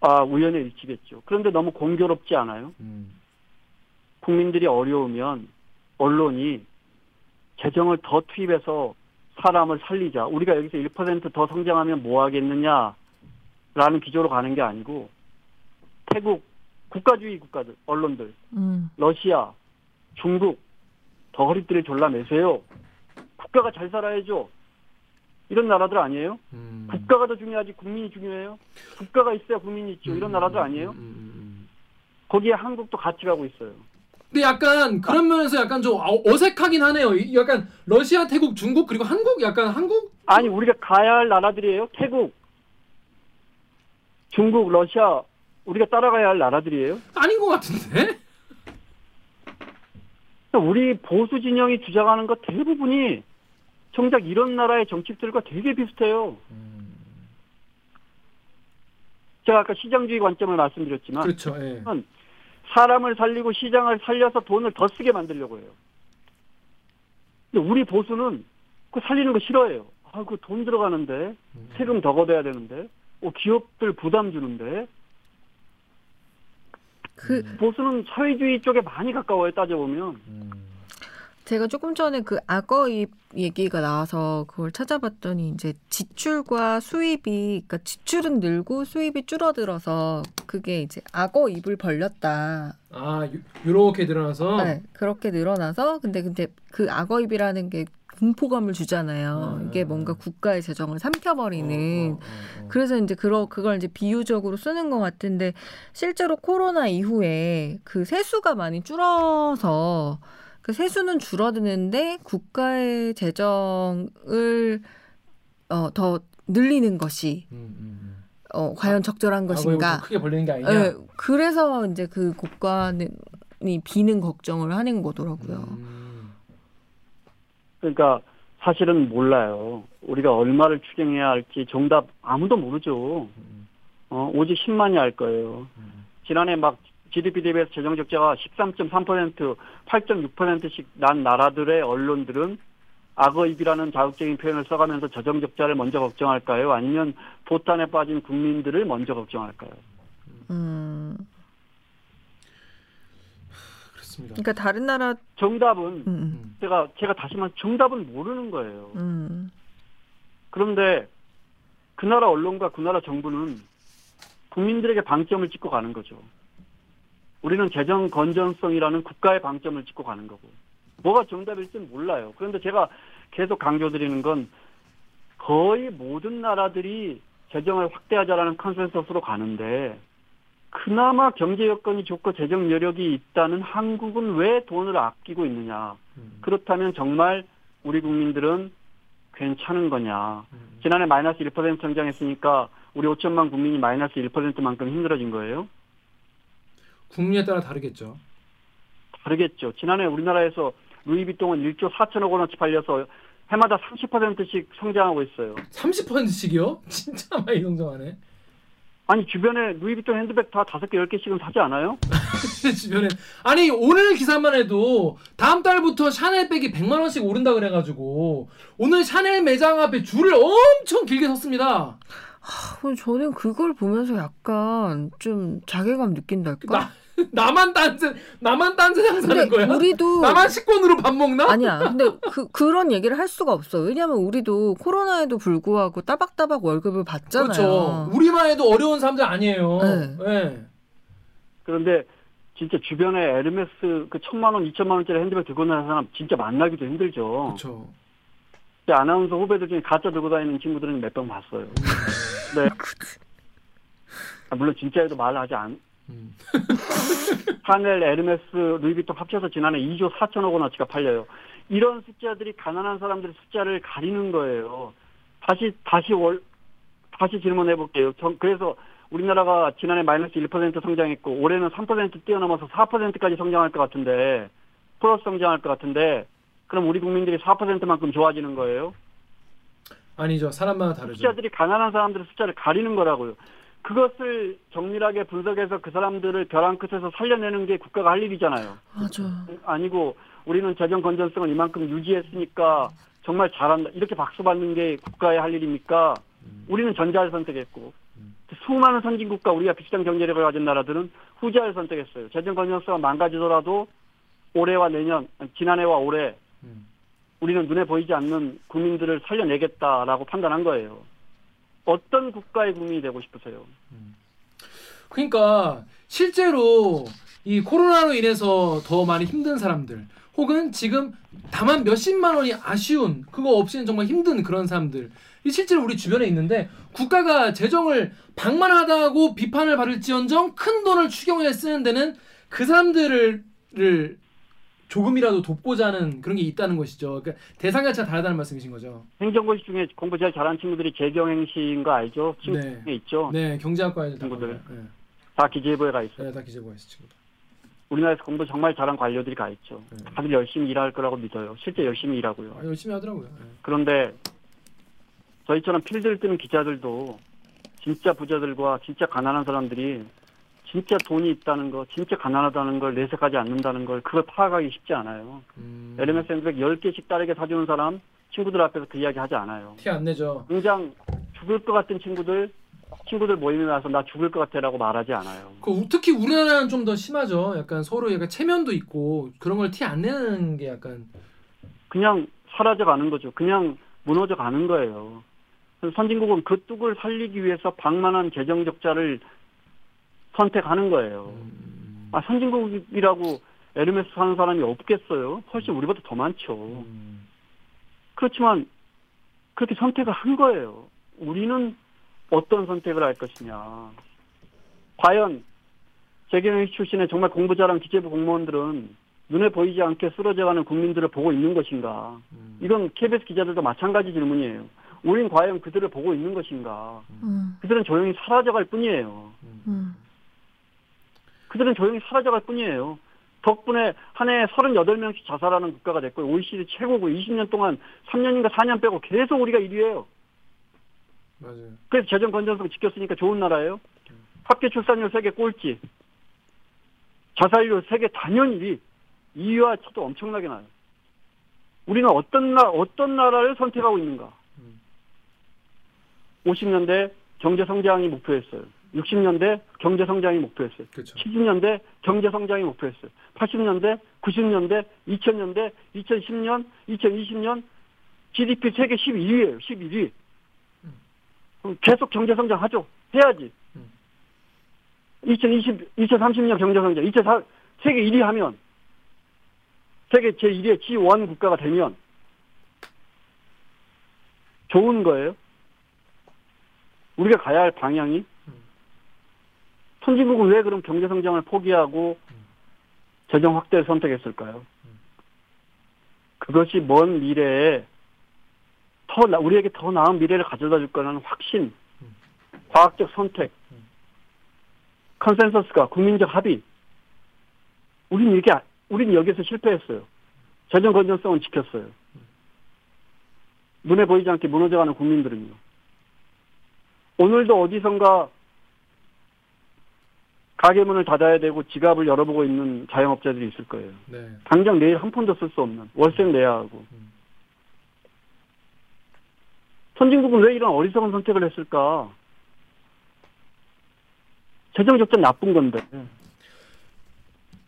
아, 우연의 일치겠죠. 그런데 너무 공교롭지 않아요? 음. 국민들이 어려우면 언론이 재정을 더 투입해서 사람을 살리자. 우리가 여기서 1%더 성장하면 뭐 하겠느냐? 라는 기조로 가는 게 아니고 태국 국가주의 국가들, 언론들, 음. 러시아, 중국 더 허리띠를 졸라매세요. 국가가 잘 살아야죠. 이런 나라들 아니에요? 음. 국가가 더 중요하지 국민이 중요해요? 국가가 있어야 국민이 있죠. 이런 나라들 아니에요? 음, 음, 음. 거기에 한국도 같이 가고 있어요. 근데 약간 그런 면에서 약간 좀 어- 어색하긴 하네요. 이- 약간 러시아, 태국, 중국 그리고 한국 약간 한국 아니 우리가 가야 할 나라들이에요. 태국, 중국, 러시아 우리가 따라가야 할 나라들이에요. 아닌 것 같은데? 우리 보수 진영이 주장하는 것 대부분이 정작 이런 나라의 정치들과 되게 비슷해요. 제가 아까 시장주의 관점을 말씀드렸지만 그렇죠. 예. 사람을 살리고 시장을 살려서 돈을 더 쓰게 만들려고 해요. 근데 우리 보수는 그 살리는 거 싫어해요. 아, 그 돈 들어가는데 세금 더 걷어야 되는데, 어, 기업들 부담 주는데 그 보수는 사회주의 쪽에 많이 가까워요 따져 보면. 제가 조금 전에 그 악어입 얘기가 나와서 그걸 찾아봤더니 이제 지출과 수입이 그러니까 지출은 늘고 수입이 줄어들어서 그게 이제 악어 입을 벌렸다. 아 유- 요렇게 늘어나서 네, 그렇게 늘어나서 근데 근데 그 악어 입이라는 게 공포감을 주잖아요. 음. 이게 뭔가 국가의 재정을 삼켜버리는 어, 어, 어. 그래서 이제 그러 그걸 이제 비유적으로 쓰는 것 같은데 실제로 코로나 이후에 그 세수가 많이 줄어서 그 세수는 줄어드는데 국가의 재정을 어, 더 늘리는 것이 음, 음, 어, 과연 적절한 음. 것인가? 아, 뭐 크게 벌리는 게 아니냐? 예, 그래서 이제 그 국가는 이 비는 걱정을 하는 거더라고요. 음. 그러니까 사실은 몰라요. 우리가 얼마를 추경해야 할지 정답 아무도 모르죠. 음. 어, 오직 10만이 알 거예요. 음. 지난해 막 GDP 대비해서 재정 적자가 13.3%, 8.6%씩 난 나라들의 언론들은 악어입이라는 자극적인 표현을 써가면서 재정 적자를 먼저 걱정할까요? 아니면 도탄에 빠진 국민들을 먼저 걱정할까요? 음, 그렇습니다. 그러니까 다른 나라, 정답은 음, 음. 제가 제가 다시 말 정답은 모르는 거예요. 음, 그런데 그 나라 언론과 그 나라 정부는 국민들에게 방점을 찍고 가는 거죠. 우리는 재정 건전성이라는 국가의 방점을 찍고 가는 거고 뭐가 정답일지는 몰라요. 그런데 제가 계속 강조드리는 건 거의 모든 나라들이 재정을 확대하자라는 컨센서스로 가는데 그나마 경제 여건이 좋고 재정 여력이 있다는 한국은 왜 돈을 아끼고 있느냐? 음. 그렇다면 정말 우리 국민들은 괜찮은 거냐? 음. 지난해 마이너스 1% 성장했으니까 우리 5천만 국민이 마이너스 1%만큼 힘들어진 거예요? 국민에 따라 다르겠죠. 다르겠죠. 지난해 우리나라에서 루이비통은 1조 4천억 원어치 팔려서 해마다 30%씩 성장하고 있어요. 30%씩이요? [laughs] 진짜 많이 성장하네. 아니 주변에 루이비통 핸드백 다 다섯 개, 열 개씩은 사지 않아요? [laughs] 주변에 아니 오늘 기사만 해도 다음 달부터 샤넬백이 100만 원씩 오른다 그래가지고 오늘 샤넬 매장 앞에 줄을 엄청 길게 섰습니다. 아, 저는 그걸 보면서 약간 좀 자괴감 느낀달까? 나 [laughs] 나만 딴세 나만 딴 세상 사는 거야? 우리도 나만 식권으로 밥 먹나? 아니야. 근데 그 그런 얘기를 할 수가 없어. 왜냐하면 우리도 코로나에도 불구하고 따박따박 월급을 받잖아요. 그렇죠. 우리만 해도 어려운 사람들 아니에요. 네. 네. 그런데 진짜 주변에 에르메스 그 천만 원, 이천만 원짜리 핸드백 들고 나는 사람 진짜 만나기도 힘들죠. 그렇죠. 제 아나운서 후배들 중에 가짜 들고 다니는 친구들은 몇번 봤어요. [laughs] 네. 아, 물론 진짜에도 말을 하지 않. 음. 샤넬, 에르메스, 루이비통 합쳐서 지난해 2조 4천억 원어치가 팔려요. 이런 숫자들이 가난한 사람들의 숫자를 가리는 거예요. 다시 다시 월 다시 질문해 볼게요. 그래서 우리나라가 지난해 마이너스 1% 성장했고 올해는 3% 뛰어넘어서 4%까지 성장할 것 같은데 플러스 성장할 것 같은데 그럼 우리 국민들이 4%만큼 좋아지는 거예요? 아니죠. 사람마다 다르죠. 숫자들이 가난한 사람들의 숫자를 가리는 거라고요. 그것을 정밀하게 분석해서 그 사람들을 벼랑 끝에서 살려내는 게 국가가 할 일이잖아요. 맞아. 아니고 우리는 재정 건전성을 이만큼 유지했으니까 정말 잘한다. 이렇게 박수 받는 게 국가의 할 일입니까? 우리는 전자를 선택했고 수많은 선진국과 우리가 비슷한 경제력을 가진 나라들은 후자를 선택했어요. 재정 건전성가 망가지더라도 올해와 내년, 지난해와 올해 우리는 눈에 보이지 않는 국민들을 살려내겠다라고 판단한 거예요. 어떤 국가의 국민이 되고 싶으세요? 그러니까 실제로 이 코로나로 인해서 더 많이 힘든 사람들 혹은 지금 다만 몇십만 원이 아쉬운 그거 없이는 정말 힘든 그런 사람들 이 실제로 우리 주변에 있는데 국가가 재정을 방만하다고 비판을 받을지언정 큰 돈을 추경에 쓰는 데는 그 사람들을 조금이라도 돕고자 하는 그런 게 있다는 것이죠. 그러니까 대상 자체가 다르다는 말씀이신 거죠. 행정고시 중에 공부 제일 잘하는 친구들이 재경행시인 거 알죠? 친구 네. 중에 있죠? 네, 경제학과에 친구들. 네. 다 기재부에 가 있어요. 네, 다 기재부에 있어 친구들. 우리나라에서 공부 정말 잘한 관료들이 가 있죠. 네. 다들 열심히 일할 거라고 믿어요. 실제 열심히 일하고요. 아, 열심히 하더라고요. 네. 그런데 저희처럼 필드를 뜨는 기자들도 진짜 부자들과 진짜 가난한 사람들이 진짜 돈이 있다는 거, 진짜 가난하다는 걸 내색하지 않는다는 걸 그걸 파악하기 쉽지 않아요. 음, 에르메스 핸드백 10개씩 딸에게 사주는 사람 친구들 앞에서 그 이야기 하지 않아요. 티 안 내죠. 당장 죽을 것 같은 친구들 친구들 모임에 와서 나 죽을 것 같아라고 말하지 않아요. 그 우- 특히 우리나라는 좀 더 심하죠. 약간 서로 약간 체면도 있고 그런 걸 티 안 내는 게 약간 그냥 사라져 가는 거죠. 그냥 무너져 가는 거예요. 선진국은 그 뚝을 살리기 위해서 방만한 재정 적자를 선택하는 거예요. 음, 아, 선진국이라고 에르메스 사는 사람이 없겠어요? 훨씬 우리보다 더 많죠. 음, 그렇지만 그렇게 선택을 한 거예요. 우리는 어떤 선택을 할 것이냐. 과연 재경영 출신의 정말 공부 잘한 기재부 공무원들은 눈에 보이지 않게 쓰러져가는 국민들을 보고 있는 것인가. 음, 이건 KBS 기자들도 마찬가지 질문이에요. 우린 과연 그들을 보고 있는 것인가. 음, 그들은 조용히 사라져갈 뿐이에요. 음. 그들은 조용히 사라져갈 뿐이에요. 덕분에 한 해에 38명씩 자살하는 국가가 됐고요. OECD 최고고 20년 동안 3년인가 4년 빼고 계속 우리가 1위예요. 맞아요. 그래서 재정 건전성 지켰으니까 좋은 나라예요. 학교 출산율 세계 꼴찌. 자살률 세계 단연 1위. 2위와 차도 엄청나게 나요. 우리는 어떤 나 어떤 나라를 선택하고 있는가? 음. 50년대 경제 성장이 목표였어요. 60년대 경제 성장이 목표였어요. 그렇죠. 70년대 경제 성장이 목표였어요. 80년대, 90년대, 2000년대, 2010년, 2020년 GDP 세계 11위예요. 11위. 그럼 계속 경제 성장하죠. 해야지. 음. 2020, 2030년 경제 성장, 2004 세계 1위 하면 세계 제 1위의 G1 국가가 되면 좋은 거예요. 우리가 가야 할 방향이 선진국은 왜 그럼 경제 성장을 포기하고 재정 확대를 선택했을까요? 그것이 먼 미래에 더 나- 우리에게 더 나은 미래를 가져다 줄 거라는 확신, 과학적 선택, consensus가 국민적 합의. 이렇게 아- 우리는 여기서 실패했어요. 재정 건전성은 지켰어요. 눈에 보이지 않게 무너져가는 국민들은요. 오늘도 어디선가 가게 문을 닫아야 되고 지갑을 열어보고 있는 자영업자들이 있을 거예요. 네. 당장 내일 한 푼도 쓸 수 없는 월세는 내야 하고. 음. 선진국은 왜 이런 어리석은 선택을 했을까? 재정 적자 나쁜 건데.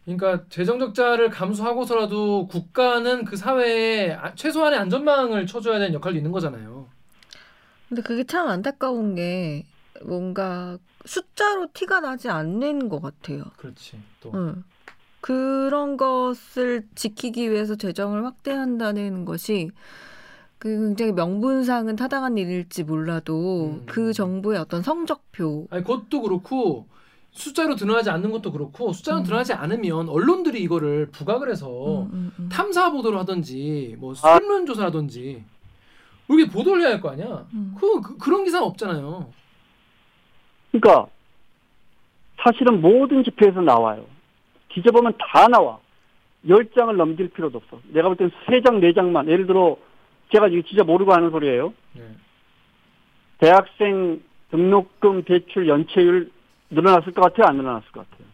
그러니까 재정 적자를 감수하고서라도 국가는 그 사회에 아- 최소한의 안전망을 쳐줘야 되는 역할도 있는 거잖아요. 근데 그게 참 안타까운 게 뭔가 숫자로 티가 나지 않는 것 같아요. 그렇지. 또 응. 그런 것을 지키기 위해서 재정을 확대한다는 것이 그 굉장히 명분상은 타당한 일일지 몰라도 음. 그 정부의 어떤 성적표 아니 그것도 그렇고 숫자로 드러나지 않는 것도 그렇고 숫자로 음. 드러나지 않으면 언론들이 이거를 부각을 해서 음, 음, 음. 탐사 보도를 하든지 뭐 아. 설문 조사라든지 이게 보도를 해야 할 거 아니야. 음. 그, 그 그런 기사는 없잖아요. 그러니까 사실은 모든 집회에서 나와요. 뒤져보면 다 나와. 열 장을 넘길 필요도 없어. 내가 볼땐세 장, 네 장만. 예를 들어 제가 이거 진짜 모르고 하는 소리예요. 네. 대학생 등록금 대출 연체율 늘어났을 것 같아요? 안 늘어났을 것 같아요?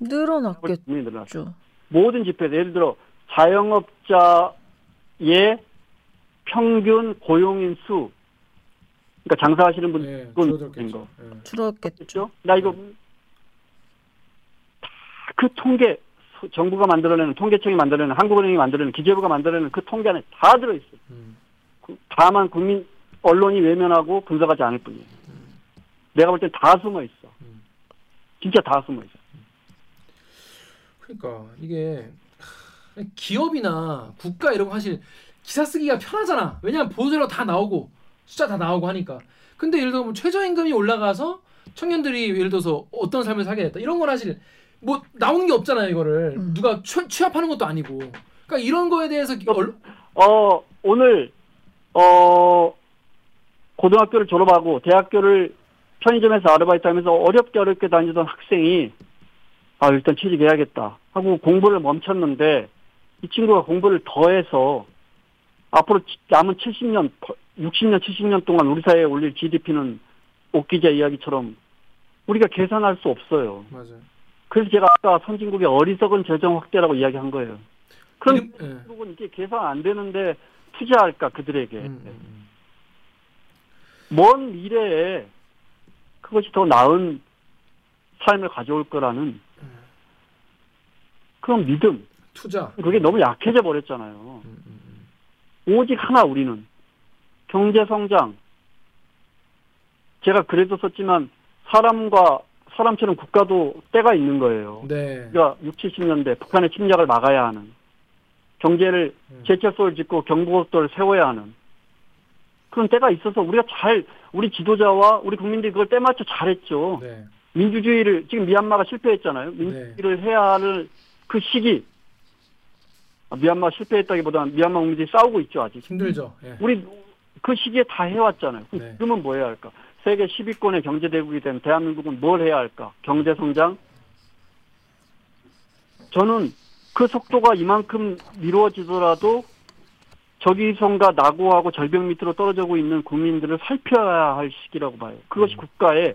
늘어났겠죠. 분명히 늘어났어요. 모든 집회에서 예를 들어 자영업자의 평균 고용인 수, 그러니까 장사하시는 분 네. 거. 네. 줄었겠죠. 나 이거 다그 통계 소- 정부가 만들어내는 통계청이 만들어내는 한국은행이 만들어내는 기재부가 만들어내는 그 통계 안에 다 들어있어요. 음. 그- 다만 국민 언론이 외면하고 분석하지 않을 뿐이에요. 내가 볼 땐 다 숨어 있어. 음. 진짜 다 숨어 있어. 그러니까 이게 하, 기업이나 국가 이런 거 사실 기사 쓰기가 편하잖아. 왜냐면 보도자료 다 나오고 숫자 다 나오고 하니까. 근데 예를 들면 최저임금이 올라가서 청년들이 예를 들어서 어떤 삶을 살게 됐다. 이런 건 사실 뭐 나오는 게 없잖아요. 이거를 음. 누가 취, 취합하는 것도 아니고. 그러니까 이런 거에 대해서 얼, 어, 오늘, 어, 고등학교를 졸업하고 대학교를 편의점에서 아르바이트 하면서 어렵게 어렵게 다니던 학생이 아, 일단 취직해야겠다 하고 공부를 멈췄는데 이 친구가 공부를 더 해서 앞으로 지- 남은 70년, 60년, 70년 동안 우리 사회에 올릴 GDP는 옥기자 이야기처럼 우리가 계산할 수 없어요. 맞아요. 그래서 제가 아까 선진국의 어리석은 재정 확대라고 이야기한 거예요. 그럼 예. 결국은 이게 계산 안 되는데 투자할까 그들에게 음, 음, 음. 먼 미래에 그것이 더 나은 삶을 가져올 거라는 그런 믿음 투자. 그게 너무 약해져 버렸잖아요. 음. 오직 하나 우리는 경제 성장 제가 그래도 썼지만 사람과 사람처럼 국가도 때가 있는 거예요. 네. 우리가 6, 70년대 북한의 침략을 막아야 하는 경제를 음. 제철소를 짓고 경부고도를 세워야 하는 그런 때가 있어서 우리가 잘 우리 지도자와 우리 국민들이 그걸 때 맞춰 잘했죠. 네. 민주주의를 지금 미얀마가 실패했잖아요. 민주주의를 해야 할 그 시기 아, 미얀마 실패했다기보다는 미얀마 국민들이 싸우고 있죠 아직. 힘들죠. 예. 우리 그 시기에 다 해왔잖아요. 그럼 네. 지금은 뭐 해야 할까? 세계 10위권의 경제 대국이 된 대한민국은 뭘 해야 할까? 경제 성장? 저는 그 속도가 이만큼 미뤄지더라도 저기선가 낙오하고 절벽 밑으로 떨어지고 있는 국민들을 살펴야 할 시기라고 봐요. 그것이 음. 국가의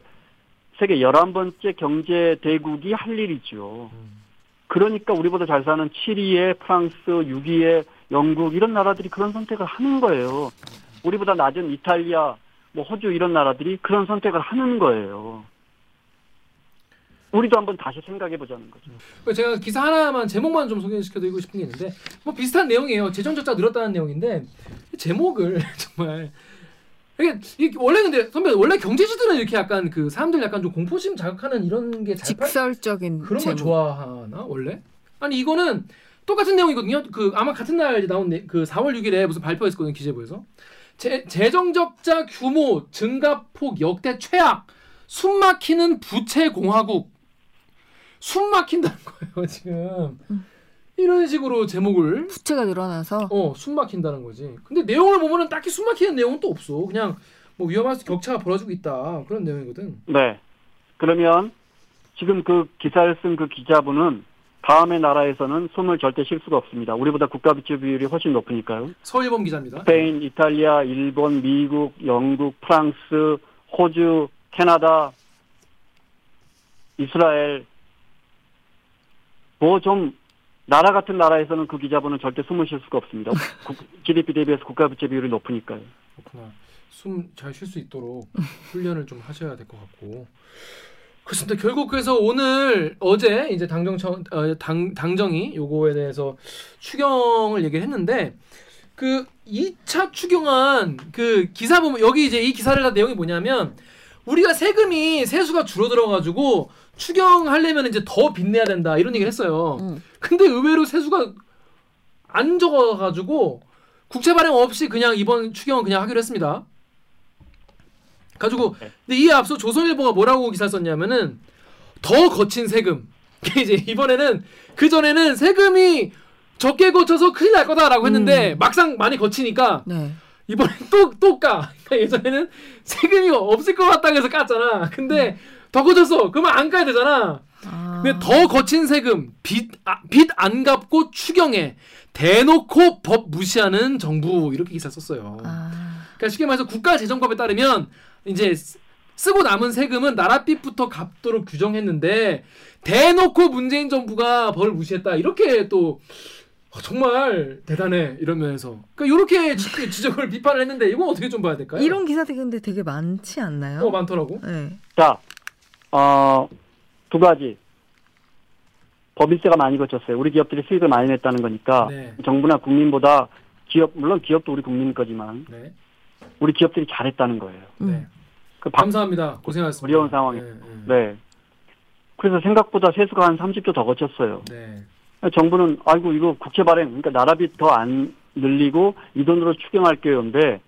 세계 11번째 경제 대국이 할 일이죠. 음. 그러니까 우리보다 잘 사는 7위의 프랑스, 6위의 영국 이런 나라들이 그런 선택을 하는 거예요. 우리보다 낮은 이탈리아, 뭐 호주 이런 나라들이 그런 선택을 하는 거예요. 우리도 한번 다시 생각해 보자는 거죠. 그 제가 기사 하나만 제목만 좀 소개시켜드리고 싶은 게 있는데 뭐 비슷한 내용이에요. 재정 적자 늘었다는 내용인데 제목을 [laughs] 정말 이게, 이게 원래 근데 선배 원래 경제지들은 이렇게 약간 그 사람들 약간 좀 공포심 자극하는 이런 게잘 직설적인 그런 걸 제목. 좋아하나 원래? 아니 이거는 똑같은 내용이거든요. 그 아마 같은 날 나온 내- 그 4월 6일에 무슨 발표했거든요 기재부에서 재, 재정 적자 규모 증가폭 역대 최악 숨 막히는 부채 공화국 숨 막힌다는 [laughs] 거예요 지금 음. 이런 식으로 제목을 부채가 늘어나서 어 숨 막힌다는 거지. 근데 내용을 보면은 딱히 숨 막히는 내용은 또 없어. 그냥 뭐 위험할 수 격차가 벌어지고 있다 그런 내용이거든. 네. 그러면 지금 그 기사를 쓴 그 기자분은 다음의 나라에서는 숨을 절대 쉴 수가 없습니다. 우리보다 국가 부채 비율이 훨씬 높으니까요. 서일범 기자입니다. 스페인, 이탈리아, 일본, 미국, 영국, 프랑스, 호주, 캐나다, 이스라엘 뭐 좀 나라 같은 나라에서는 그 기자분은 절대 숨을 쉴 수가 없습니다. [laughs] 국- GDP 대비해서 국가 부채 비율이 높으니까요. 그렇구나. 숨 잘 쉴 수 있도록 훈련을 좀 하셔야 될 것 같고. 그렇습니다. 결국 그래서 오늘 어제 이제 당정청 어, 당 당정이 요거에 대해서 추경을 얘기를 했는데 그 2차 추경안 그 기사 보면 여기 이제 이 기사를 다 내용이 뭐냐면 우리가 세금이 세수가 줄어들어 가지고 추경하려면 이제 더 빚내야 된다 이런 얘기를 했어요. 음. 근데 의외로 세수가 안 적어 가지고 국채 발행 없이 그냥 이번 추경은 그냥 하기로 했습니다. 가지고 네. 근데 이에 앞서 조선일보가 뭐라고 기사 썼냐면은 더 거친 세금. [laughs] 이제 이번에는 그 전에는 세금이 적게 거쳐서 큰일 날 거다라고 했는데 음. 막상 많이 거치니까 네. 이번에 또또 까. 그러니까 예전에는 세금이 없을 것 같다 해서 깠잖아. 근데 더 거쳤어. 그러면 안 까야 되잖아. 아. 근데 더 거친 세금, 빚안 갚고 추경해 대놓고 법 무시하는 정부 이렇게 기사 썼어요. 아. 그러니까 쉽게 말해서 국가 재정법에 따르면 이제 쓰- 쓰고 남은 세금은 나라빚부터 갚도록 규정했는데 대놓고 문재인 정부가 법을 무시했다 이렇게 또 어, 정말 대단해 이런 면에서 그러니까 이렇게 지- 지적을 비판을 했는데 이건 어떻게 좀 봐야 될까요? 이런 기사들이 근데 되게 많지 않나요? 어 많더라고. 네. 자, 어, 두 가지. 법인세가 많이 거쳤어요. 우리 기업들이 수익을 많이 냈다는 거니까 네. 정부나 국민보다 기업 물론 기업도 우리 국민 거지만 네. 우리 기업들이 잘했다는 거예요. 음. 네. 그 박- 감사합니다. 고생하셨습니다. 어려운 상황에. 네. 네. 네. 그래서 생각보다 세수가 한 30조 더 거쳤어요. 네. 정부는 아이고 이거 국채 발행 그러니까 나라빚 더 안 늘리고 이 돈으로 추경할게요인데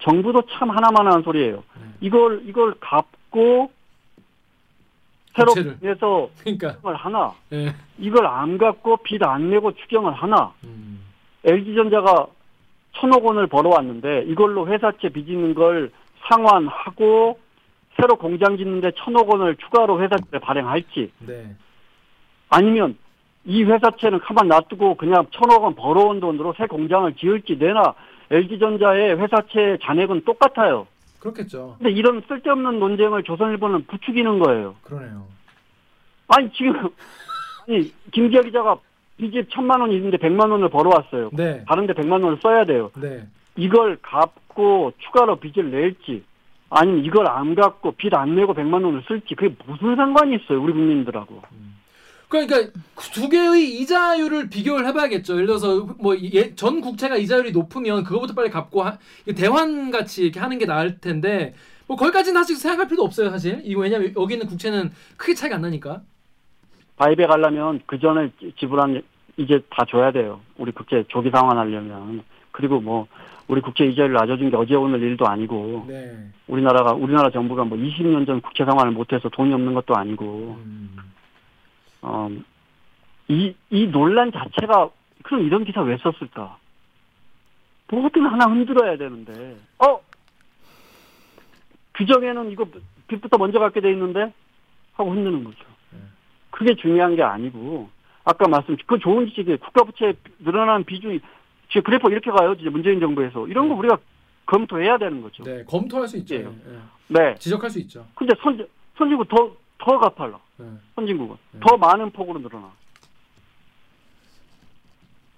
정부도 참 하나만한 소리예요. 네. 이걸 이걸 갚고 새로. 내서 그러니까 추경을 하나 네. 이걸 안 갚고 빚 안 내고 추경을 하나 음. LG전자가 천억 원을 벌어왔는데 이걸로 회사채 빚있는 걸 상환하고 새로 공장 짓는데 천억 원을 추가로 회사채 발행할지 네. 아니면 이 회사채는 가만 놔두고 그냥 천억 원 벌어온 돈으로 새 공장을 지을지 내나 LG전자의 회사채 잔액은 똑같아요. 그렇겠죠. 근데 이런 쓸데없는 논쟁을 조선일보는 부추기는 거예요. 그러네요. 아니 지금 [laughs] 아니 김기아 기자가 빚이 천만 원이 있는데 백만 원을 벌어왔어요. 네. 다른데 백만 원을 써야 돼요. 네. 이걸 갚고 추가로 빚을 낼지 아니면 이걸 안 갚고 빚 안 내고 백만 원을 쓸지 그게 무슨 상관이 있어요 우리 국민들하고 그러니까 그두 개의 이자율을 비교를 해봐야겠죠. 예를 들어서 뭐 전 국채가 이자율이 높으면 그거부터 빨리 갚고 하, 대환 같이 이렇게 하는 게 나을 텐데 뭐 거기까지는 사실 생각할 필요도 없어요 사실. 이거 왜냐면 여기 있는 국채는 크게 차이가 안 나니까. 바이백 하려면 그 전에 지불한 이제 다 줘야 돼요 우리 국제 조기 상환하려면 그리고 뭐 우리 국제 이자율을 낮아준 게 어제 오늘 일도 아니고 네. 우리나라가 우리나라 정부가 뭐 20년 전 국채 상환을 못해서 돈이 없는 것도 아니고 음. 어, 이, 이 논란 자체가, 그럼 이런 기사 왜 썼을까? 뭐든 하나 흔들어야 되는데, 어? 규정에는 이거 빚부터 먼저 갖게 돼 있는데? 하고 흔드는 거죠. 네. 그게 중요한 게 아니고, 아까 말씀, 그 좋은 지식에 국가 부채 늘어나는 비중이, 지금 그래프 이렇게 가요, 진짜 문재인 정부에서. 이런 거 우리가 검토해야 되는 거죠. 네. 검토할 수 있죠. 예. 네. 네. 지적할 수 있죠. 근데 선, 선진국 더, 더 갚아라. 네. 선진국은 네. 더 많은 폭으로 늘어나.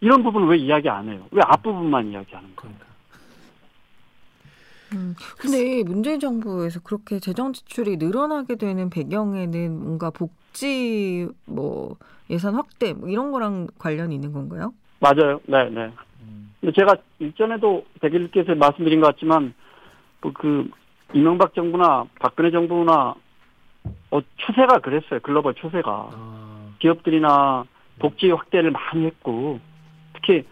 이런 부분을 왜 이야기 안 해요? 왜 앞부분만 이야기하는 거예요? 그러니까. 음. 근데 문재인 정부에서 그렇게 재정 지출이 늘어나게 되는 배경에는 뭔가 복지 뭐 예산 확대 뭐 이런 거랑 관련이 있는 건가요? 맞아요. 네, 네. 음. 근데 제가 일전에도 대길께서 말씀드린 것 같지만 뭐그 이명박 정부나 박근혜 정부나 어, 추세가 그랬어요. 글로벌 추세가 아. 기업들이나 복지 확대를 많이 했고 특히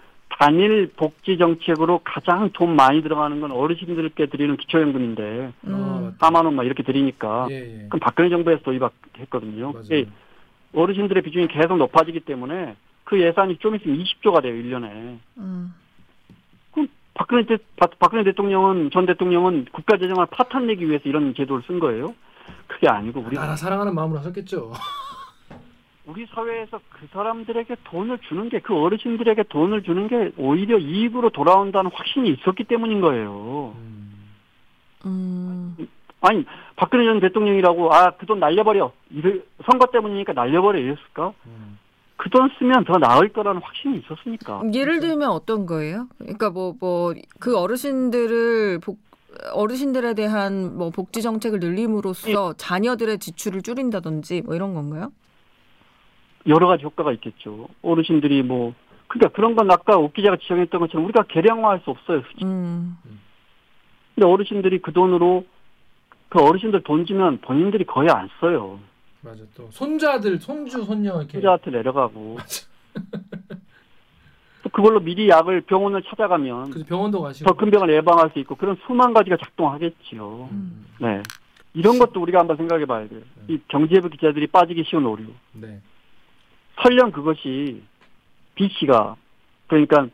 단일 복지 정책으로 가장 돈 많이 들어가는 건 어르신들께 드리는 기초연금인데 아, 음. 맞다. 4만 원막 이렇게 드리니까 예, 예. 그럼 박근혜 정부에서 도입했거든요. 그게 어르신들의 비중이 계속 높아지기 때문에 그 예산이 좀 있으면 20조가 돼요, 1년에. 음. 박근혜, 대, 박- 박근혜 대통령은, 전 대통령은 국가 재정을 파탄 내기 위해서 이런 제도를 쓴 거예요. 그게 아니고 우리, 나라 사랑하는 마음으로 하셨겠죠. [laughs] 우리 사회에서 그 사람들에게 돈을 주는 게, 그 어르신들에게 돈을 주는 게 오히려 이익으로 돌아온다는 확신이 있었기 때문인 거예요. 음. 음. 아니, 박근혜 전 대통령이라고, 아, 그 돈 날려버려. 이래, 선거 때문이니까 날려버려 이랬을까? 음. 그돈 쓰면 더 나을 거라는 확신이 있었으니까. 예를 들면 어떤 거예요? 그러니까 뭐 뭐 그 어르신들을 복 어르신들에 대한 뭐 복지 정책을 늘림으로써 자녀들의 지출을 줄인다든지 뭐 이런 건가요? 여러 가지 효과가 있겠죠. 어르신들이 뭐, 그러니까 그런 건 아까 옥 기자가 지적했던 것처럼 우리가 계량화할 수 없어요. 음. 근데 어르신들이 그 돈으로 그 어르신들 돈 주면 본인들이 거의 안 써요. 맞아. 또 손자들, 손주, 손녀 이렇게. 후자한테 내려가고. 또 그걸로 미리 약을 병원을 찾아가면 그래서 병원도 가시고. 더 큰 병을 예방할 수 있고 그런 수만 가지가 작동하겠지요. 음. 네. 이런 것도 우리가 한번 생각해 봐야 돼요. 이 경제부 기자들이 빠지기 쉬운 오류. 네. 설령 그것이 BC가 그러니까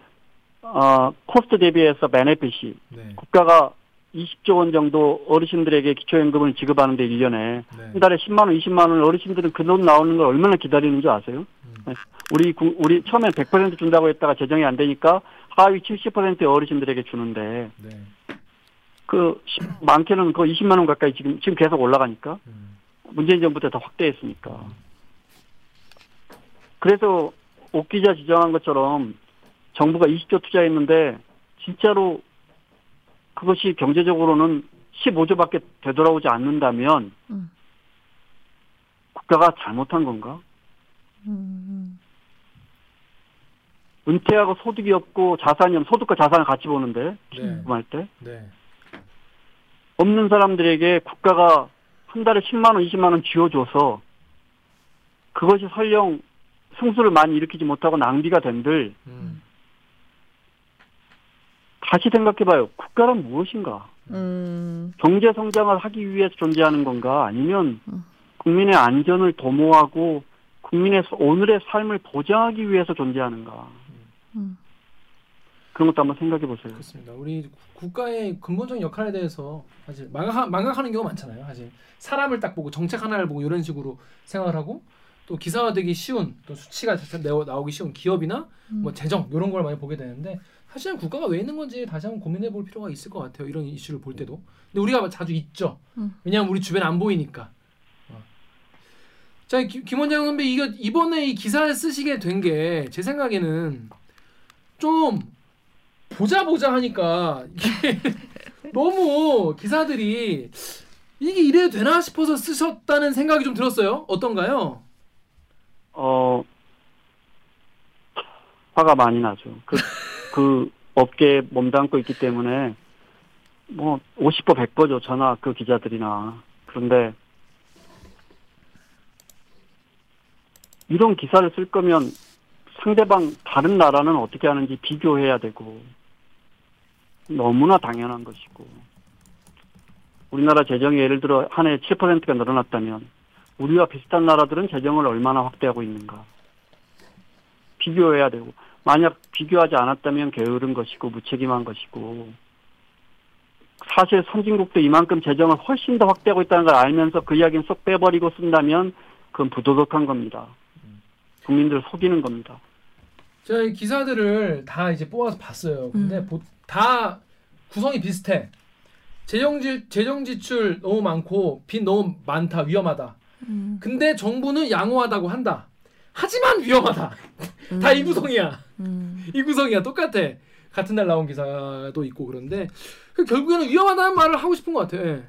어 cost 대비해서 benefit이 네. 국가가 20조 원 정도 어르신들에게 기초연금을 지급하는데 1년에 네. 한 달에 10만 원, 20만 원 어르신들은 그 돈 나오는 걸 얼마나 기다리는 줄 아세요? 음. 네. 우리 구- 우리 처음엔 100% 준다고 했다가 재정이 안 되니까 하위 70%의 어르신들에게 주는데 네. 그 시- 많게는 그 20만 원 가까이 지금 지금 계속 올라가니까 음. 문재인 정부 때 더 확대했으니까. 그래서 옥 기자 지적한 것처럼 정부가 20조 투자했는데 진짜로 그것이 경제적으로는 15조밖에 되돌아오지 않는다면 음. 국가가 잘못한 건가? 음. 은퇴하고 소득이 없고 자산이 없 소득과 자산을 같이 보는데 네. 궁금할 때 네. 없는 사람들에게 국가가 한 달에 10만 원, 20만 원 쥐어줘서 그것이 설령 승수를 많이 일으키지 못하고 낭비가 된들 음. 다시 생각해봐요. 국가란 무엇인가? 음. 경제 성장을 하기 위해서 존재하는 건가? 아니면 음. 국민의 안전을 도모하고 국민의 오늘의 삶을 보장하기 위해서 존재하는가? 음. 그런 것도 한번 생각해 보세요. 그렇습니다. 우리 구- 국가의 근본적인 역할에 대해서 사실 망각, 망각하 는 경우가 많잖아요. 사실 사람을 딱 보고 정책 하나를 보고 이런 식으로 생각을 하고 또 기사화되기 쉬운 또 수치가 나오기 쉬운 기업이나 뭐 재정 이런 걸 많이 보게 되는데 사실은 국가가 왜 있는 건지 다시 한번 고민해 볼 필요가 있을 것 같아요. 이런 이슈를 볼 때도. 근데 우리가 자주 있죠. 음. 왜냐하면 우리 주변에 안 보이니까. 어. 자, 김, 김 원장 선배 이거 이번에 이 기사를 쓰시게 된 게 제 생각에는 좀 보자 보자 하니까 이게 [laughs] 너무 기사들이 이게 이래도 되나 싶어서 쓰셨다는 생각이 좀 들었어요. 어떤가요? 어, 화가 많이 나죠. 그, [laughs] 그 업계에 몸담고 있기 때문에 뭐 50보 100보죠. 저나 그 기자들이나. 그런데 이런 기사를 쓸 거면 상대방 다른 나라는 어떻게 하는지 비교해야 되고 너무나 당연한 것이고 우리나라 재정이 예를 들어 한 해 7%가 늘어났다면 우리와 비슷한 나라들은 재정을 얼마나 확대하고 있는가 비교해야 되고 만약 비교하지 않았다면 게으른 것이고 무책임한 것이고 사실 선진국도 이만큼 재정을 훨씬 더 확대하고 있다는 걸 알면서 그 이야기는 쏙 빼버리고 쓴다면 그건 부도덕한 겁니다. 국민들을 속이는 겁니다. 제가 이 기사들을 다 이제 뽑아서 봤어요. 근데 음. 보- 다 구성이 비슷해. 재정 지 재정 지출 너무 많고 빚 너무 많다 위험하다. 음. 근데 정부는 양호하다고 한다. 하지만 위험하다. [laughs] 다이 구성이야. 음. 이 구성이야 똑같아. 같은 날 나온 기사도 있고 그런데 그 결국에는 위험하다는 말을 하고 싶은 것 같아. 예.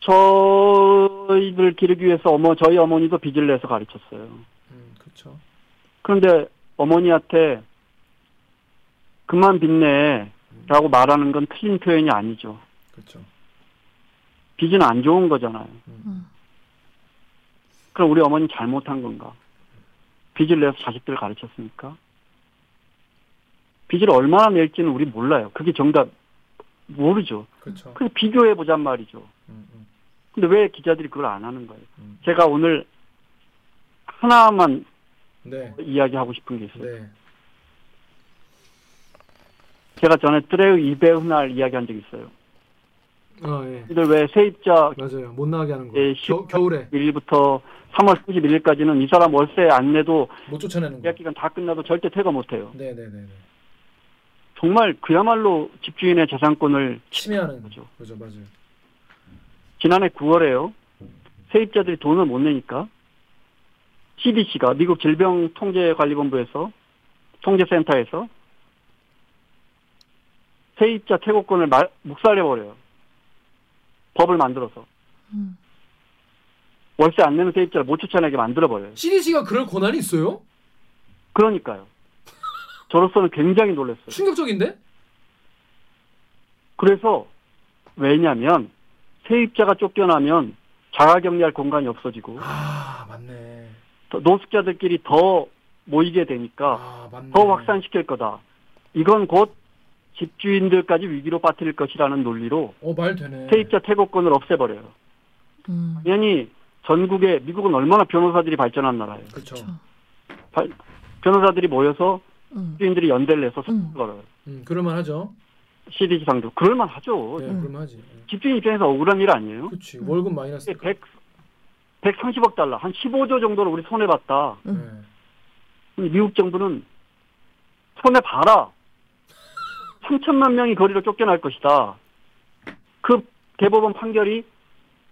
저희들 기르기 위해서 어머 저희 어머니도 빚을 내서 가르쳤어요. 음, 그렇죠. 그런데 어머니한테 그만 빚내라고 말하는 건 틀린 표현이 아니죠. 그렇죠. 빚은 안 좋은 거잖아요. 음. 그럼 우리 어머니 잘못한 건가? 빚을 내서 자식들을 가르쳤습니까? 빚을 얼마나 낼지는 우리 몰라요. 그게 정답 모르죠. 그렇죠. 그래서 비교해 보잔 말이죠. 음, 음, 근데 왜 기자들이 그걸 안 하는 거예요? 음. 제가 오늘 하나만 네. 이야기하고 싶은 게 있어요. 네. 제가 전에 트레우 이베흐날 이야기한 적 있어요. 어, 예. 이들 왜 세입자 맞아요. 못 나가게 하는 거. 예, 겨, 겨울에 1일부터 3월 31일까지는 이 사람 월세 안 내도 못 쫓아내는 거. 계약 기간 다 끝나도 절대 퇴거 못 해요. 네, 네, 네, 네. 정말 그야말로 집주인의 재산권을 침해하는 거죠. 그죠, 맞아요. 지난해 9월에요. 세입자들이 돈을 못 내니까 CDC가 미국 질병통제관리본부에서 통제센터에서 세입자 퇴거권을 말, 묵살해버려요. 법을 만들어서. 음. 월세 안 내는 세입자를 못 쫓아내게 만들어버려요. CDC가 그럴 권한이 있어요? 그러니까요. 저로서는 굉장히 놀랐어요. 충격적인데? 그래서 왜냐면 세입자가 쫓겨나면 자가격리할 공간이 없어지고 아, 맞네. 더- 노숙자들끼리 더 모이게 되니까 아, 맞네. 더 확산시킬 거다. 이건 곧 집주인들까지 위기로 빠뜨릴 것이라는 논리로 어, 말 되네. 세입자 퇴거권을 없애버려요. 음. 당연히 전국에 미국은 얼마나 변호사들이 발전한 나라예요. 그렇죠. 발- 변호사들이 모여서 음. 집주인들이 연대를 내서 음. 소송을 걸어요. 음, 그럴만 하죠. CDG 상도 그럴만 하죠. 네, 음. 그럴만 하지. 집주인 입장에서 억울한 일 아니에요? 그렇지. 음. 월급 마이너스. 100, 130억 달러, 한 15조 정도를 우리 손해봤다. 음. 네. 미국 정부는 손해봐라. 3천만 명이 거리로 쫓겨날 것이다. 그 대법원 판결이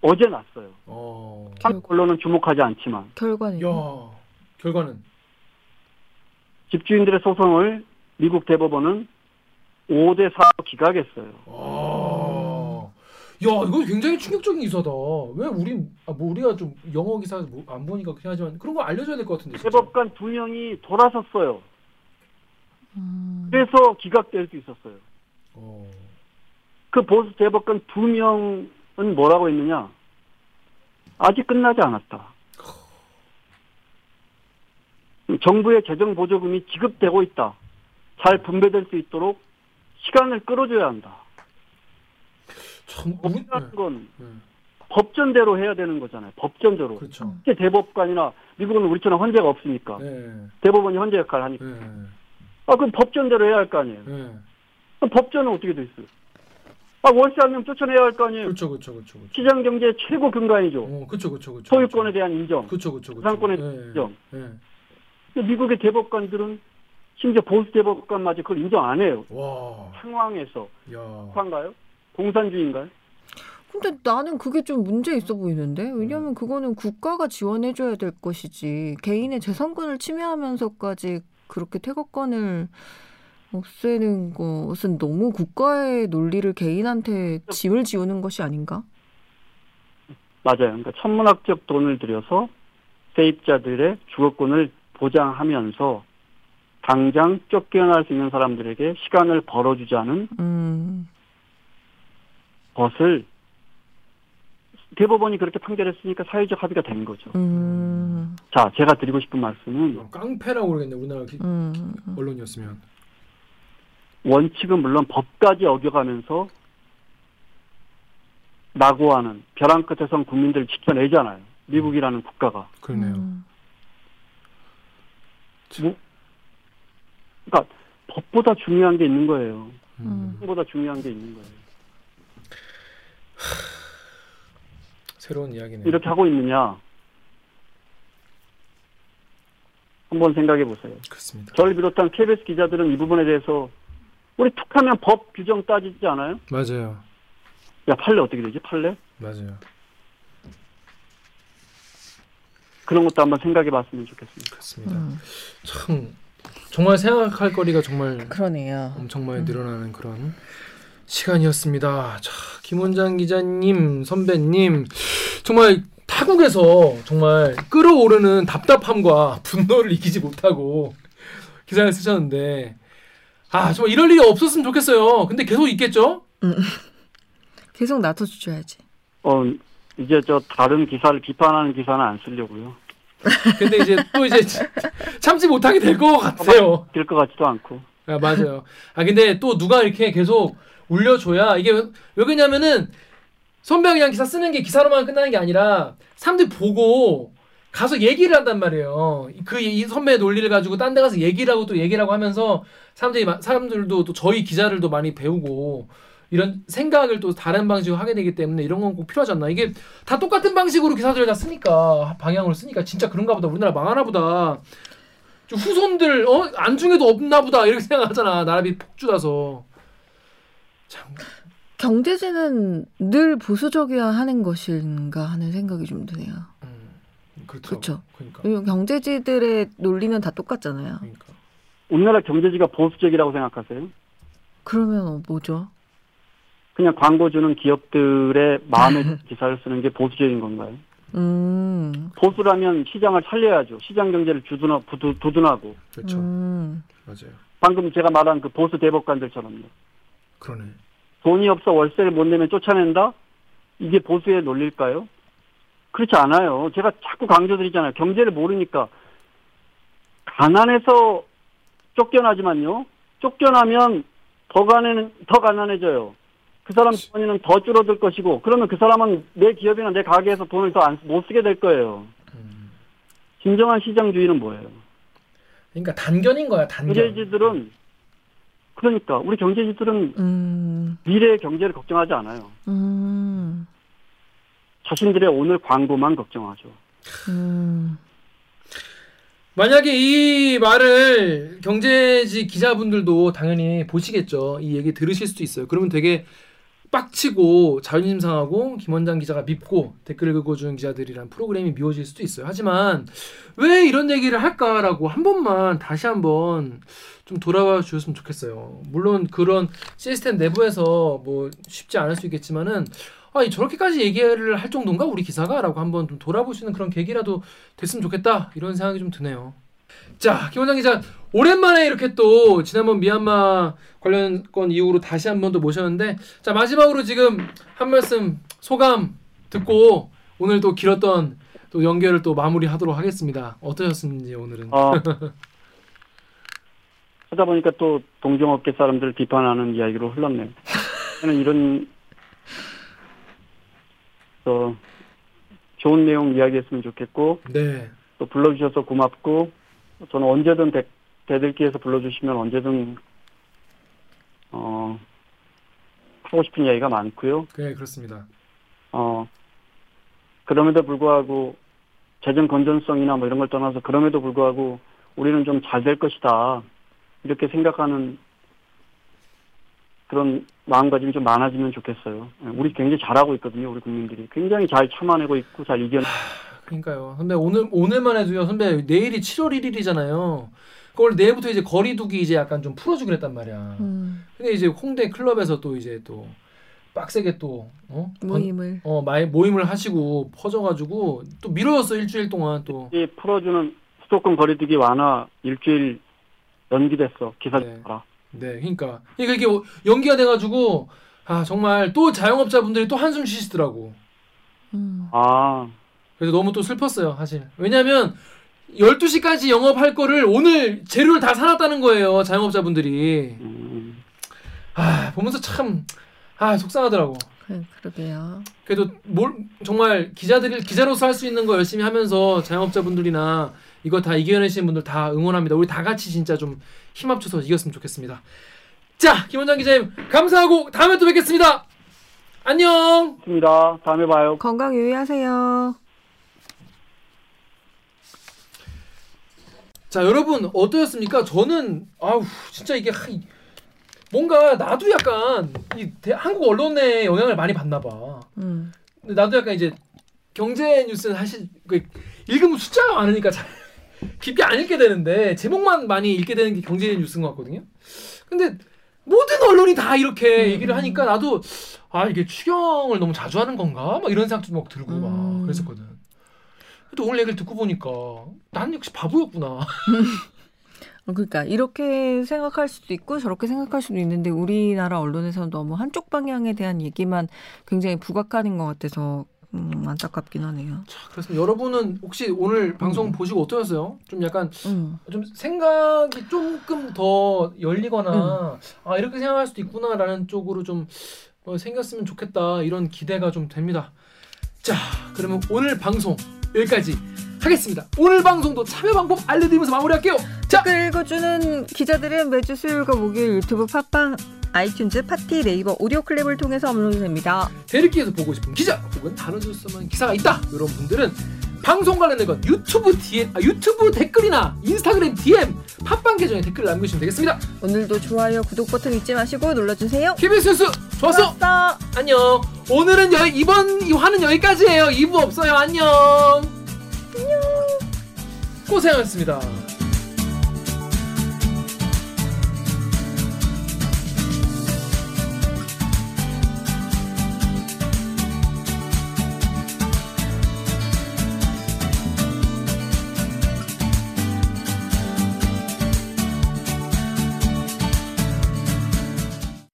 어제 났어요. 어. 한국 언론은 주목하지 않지만 결과는 야, 결과는 집주인들의 소송을 미국 대법원은 5대 4로 기각했어요. 아. 야, 이거 굉장히 충격적인 기사다. 왜 우리 아, 뭐 우리가 좀 영어 기사 뭐안 보니까 그냥 하지만 그런 거 알려줘야 될 것 같은데. 진짜. 대법관 두 명이 돌아섰어요. 음. 그래서 기각될 수 있었어요. 어. 그 보수 대법관 두 명은 뭐라고 했느냐? 아직 끝나지 않았다. 정부의 재정 보조금이 지급되고 있다. 잘 분배될 수 있도록 시간을 끌어줘야 한다. 참 우리 법이라는 건 네, 네. 법전대로 해야 되는 거잖아요. 법전대로. 그렇죠. 대법관이나 미국은 우리처럼 헌재가 없으니까 네. 대법원이 헌재 역할을 하니까 네. 아 그럼 법전대로 해야 할 거 아니에요. 네. 그럼 법전은 어떻게 돼 있어요? 아 월세 한명 쫓아내야 할 거 아니에요. 그렇죠. 그렇죠. 그렇죠. 그렇죠. 시장 경제의 최고 근간이죠. 어, 그렇죠. 그렇죠. 그렇죠. 소유권에 대한 인정. 그렇죠. 그렇죠. 그렇죠. 부산권에 네. 인정. 네. 근데 미국의 대법관들은 심지어 보수 대법관마저 그걸 인정 안 해요. 와. 상황에서 야. 한가요? 공산주의인가요? 근데 나는 그게 좀 문제 있어 보이는데 왜냐면 그거는 국가가 지원해줘야 될 것이지 개인의 재산권을 침해하면서까지 그렇게 퇴거권을 없애는 것은 너무 국가의 논리를 개인한테 짐을 지우는 것이 아닌가? 맞아요. 그러니까 천문학적 돈을 들여서 세입자들의 주거권을 보장하면서 당장 쫓겨날 수 있는 사람들에게 시간을 벌어주자는 음, 것을 대법원이 그렇게 판결했으니까 사회적 합의가 된 거죠. 음, 자, 제가 드리고 싶은 말씀은 이거 깡패라고 그러겠네. 우리나라 기, 음, 언론이었으면. 원칙은 물론 법까지 어겨가면서 낙오하는 벼랑 끝에선 국민들을 지켜내잖아요. 미국이라는 국가가. 그러네요. 음. 그러니까 법보다 중요한 게 있는 거예요. 음. 보다 중요한 게 있는 거예요. 새로운 이야기네. 이렇게 하고 있느냐? 한번 생각해 보세요. 그렇습니다. 저를 비롯한 KBS 기자들은 이 부분에 대해서 우리 툭 하면 법 규정 따지지 않아요? 맞아요. 야 판례 어떻게 되지? 판례? 맞아요. 그런 것도 한번 생각해 봤으면 좋겠습니다. 그렇습니다. 음. 참 정말 생각할 거리가 정말 그러네요. 엄청 많이 음. 늘어나는 그런 시간이었습니다. 자, 김원장 기자님, 선배님, 정말 타국에서 정말 끓어오르는 답답함과 분노를 이기지 못하고 기사를 쓰셨는데, 아, 정말 이럴 일이 없었으면 좋겠어요. 근데 계속 있겠죠? 계속 놔둬 주셔야지. 어 이제 저 다른 기사를 비판하는 기사는 안 쓰려고요. 근데 이제 또 이제 [laughs] 참지 못하게 될 것 같아요. 될 것 같지도 않고. 아, 맞아요. 아, 근데 또 누가 이렇게 계속 울려줘야 이게 왜, 왜 그러냐면은 선배가 그냥 기사 쓰는 게 기사로만 끝나는 게 아니라 사람들이 보고 가서 얘기를 한단 말이에요. 그 이 선배의 논리를 가지고 딴 데 가서 얘기를 하고 또 얘기를 하고 하면서 사람들이 마- 사람들도 또 저희 기자들도 많이 배우고 이런 생각을 또 다른 방식으로 하게 되기 때문에 이런 건 꼭 필요하지 않나. 이게 다 똑같은 방식으로 기사들을 다 쓰니까 방향으로 쓰니까 진짜 그런가 보다. 우리나라 망하나 보다. 좀 후손들 어 안중에도 없나 보다 이렇게 생각하잖아. 나라비 폭주라서. 참 경제지는 늘 보수적이어야 하는 것인가 하는 생각이 좀 드네요. 음, 그렇죠. 그렇죠. 그러니까. 경제지들의 논리는 다 똑같잖아요. 그러니까. 우리나라 경제지가 보수적이라고 생각하세요? 그러면 어, 뭐죠? 그냥 광고 주는 기업들의 마음에 드는 [laughs] 기사를 쓰는 게 보수적인 건가요? 음, 보수라면 시장을 살려야죠. 시장 경제를 주둔하, 부두, 두둔하고. 그렇죠. 음, 맞아요. 방금 제가 말한 그 보수 대법관들처럼요. 그러네. 돈이 없어 월세를 못 내면 쫓아낸다? 이게 보수의 논리일까요? 그렇지 않아요. 제가 자꾸 강조드리잖아요. 경제를 모르니까 가난해서 쫓겨나지만요. 쫓겨나면 더 가난 더 가난해져요. 그 사람 주머니는 더 줄어들 것이고 그러면 그 사람은 내 기업이나 내 가게에서 돈을 더 못 쓰게 될 거예요. 음. 진정한 시장주의는 뭐예요? 그러니까 단견인 거야 단견. 경제지들은 그러니까 우리 경제지들은 음, 미래의 경제를 걱정하지 않아요. 음, 자신들의 오늘 광고만 걱정하죠. 음. 만약에 이 말을 경제지 기자분들도 당연히 보시겠죠. 이 얘기 들으실 수도 있어요. 그러면 되게 빡치고 자존심 상하고 김원장 기자가 밉고 댓글 긁어주는 기자들이란 프로그램이 미워질 수도 있어요. 하지만 왜 이런 얘기를 할까라고 한 번만 다시 한번 좀 돌아와 주셨으면 좋겠어요. 물론 그런 시스템 내부에서 뭐 쉽지 않을 수 있겠지만은 아니 저렇게까지 얘기를 할 정도인가 우리 기사가라고 한번 좀 있는 그런 계기라도 됐으면 좋겠다 이런 생각이 좀 드네요. 자 김원장 기자 오랜만에 이렇게 또 지난번 미얀마 관련 건 이후로 다시 한번더 모셨는데 자 마지막으로 지금 한 말씀 소감 듣고 오늘 또 길었던 또 연결을 또 마무리하도록 하겠습니다. 어떠셨는지 오늘은? 어, [laughs] 하다 보니까 또 동종업계 사람들 비판하는 이야기로 흘렀네요. 저는 이런 어, 좋은 내용 이야기했으면 좋겠고 네. 또 불러주셔서 고맙고 저는 언제든 대, 대들기에서 불러주시면 언제든 어 하고 싶은 이야기가 많고요. 네 그렇습니다. 어 그럼에도 불구하고 재정 건전성이나 뭐 이런 걸 떠나서 그럼에도 불구하고 우리는 좀 잘 될 것이다 이렇게 생각하는 그런 마음가짐이 좀 많아지면 좋겠어요. 예, 우리 굉장히 잘하고 있거든요, 우리 국민들이 굉장히 잘 참아내고 있고 잘 이겨. 그러니까요. 선배 오늘 오늘만 해도요. 선배 내일이 7월 1일이잖아요. 그걸 내일부터 이제 거리두기 이제 약간 좀 풀어주기로 했단 말이야. 음, 근데 이제 홍대 클럽에서 또 이제 또 빡세게 또 어? 건- 모임을. 어 마이, 모임을 하시고 퍼져가지고 또 미뤄졌어 일주일 동안 또. 이 풀어주는 수도권 거리두기 완화 일주일 연기됐어. 기사 네. 봐라. 네, 그러니까 이게 이게 연기가 돼가지고 아 정말 또 자영업자분들이 또 한숨 쉬시더라고. 음, 아, 그래서 너무 또 슬펐어요, 사실. 왜냐면 12시까지 영업할 거를 오늘 재료를 다 사놨다는 거예요, 자영업자분들이. 음, 아, 보면서 참, 아, 속상하더라고. 그, 그러게요. 그래도 뭘, 정말 기자들이, 기자로서 할 수 있는 거 열심히 하면서 자영업자분들이나 이거 다 이겨내시는 분들 다 응원합니다. 우리 다 같이 진짜 좀 힘 합쳐서 이겼으면 좋겠습니다. 자, 김원장 기자님, 감사하고 다음에 또 뵙겠습니다. 안녕! 좋습니다. 다음에 봐요. 건강 유의하세요. 자 여러분 어떠셨습니까? 저는 아우 진짜 이게 하- 이- 뭔가 나도 약간 이 대- 한국 언론에 영향을 많이 받나 봐. 음, 근데 나도 약간 이제 경제 뉴스는 사실 그 읽으면 숫자가 많으니까 잘 [laughs] 깊게 안 읽게 되는데 제목만 많이 읽게 되는 게 경제 뉴스인 것 같거든요. 근데 모든 언론이 다 이렇게 음. 얘기를 하니까 나도 아 이게 추경을 너무 자주 하는 건가? 막 이런 생각도 막 들고 막 음. 그랬었거든. 또 오늘 얘기를 듣고 보니까 난 역시 바보였구나. [laughs] 어, 그러니까 이렇게 생각할 수도 있고 저렇게 생각할 수도 있는데 우리나라 언론에서는 너무 한쪽 방향에 대한 얘기만 굉장히 부각하는 것 같아서 음, 안타깝긴 하네요. 자, 그렇습니다. 여러분은 혹시 오늘 방송 보시고 어떠셨어요? 좀 약간 음, 좀 생각이 조금 더 열리거나 아 이렇게 생각할 수도 있구나라는 쪽으로 좀 어, 생겼으면 좋겠다 이런 기대가 좀 됩니다. 자, 그러면 오늘 방송 여기까지 하겠습니다. 오늘 방송도 참여 방법 알려드리면서 마무리할게요. 자, 댓글 읽어주는 기자들은 매주 수요일과 목요일 유튜브 팟빵 아이튠즈 팟티 네이버 오디오 클립을 통해서 업로드됩니다. 댓읽기에서 보고 싶은 기자 혹은 다른 뉴스나 기사가 있다 이런 분들은 방송 관련된 건 유튜브 DM, 아, 유튜브 댓글이나 인스타그램 DM 팟빵 계정에 댓글 남겨주시면 되겠습니다. 오늘도 좋아요, 구독 버튼 잊지 마시고 눌러주세요. KBS 뉴스 좋았어. 좋았어. 안녕. 오늘은 여, 이번 이 화는 여기까지예요. 2부 없어요. 안녕. 안녕. 고생하셨습니다.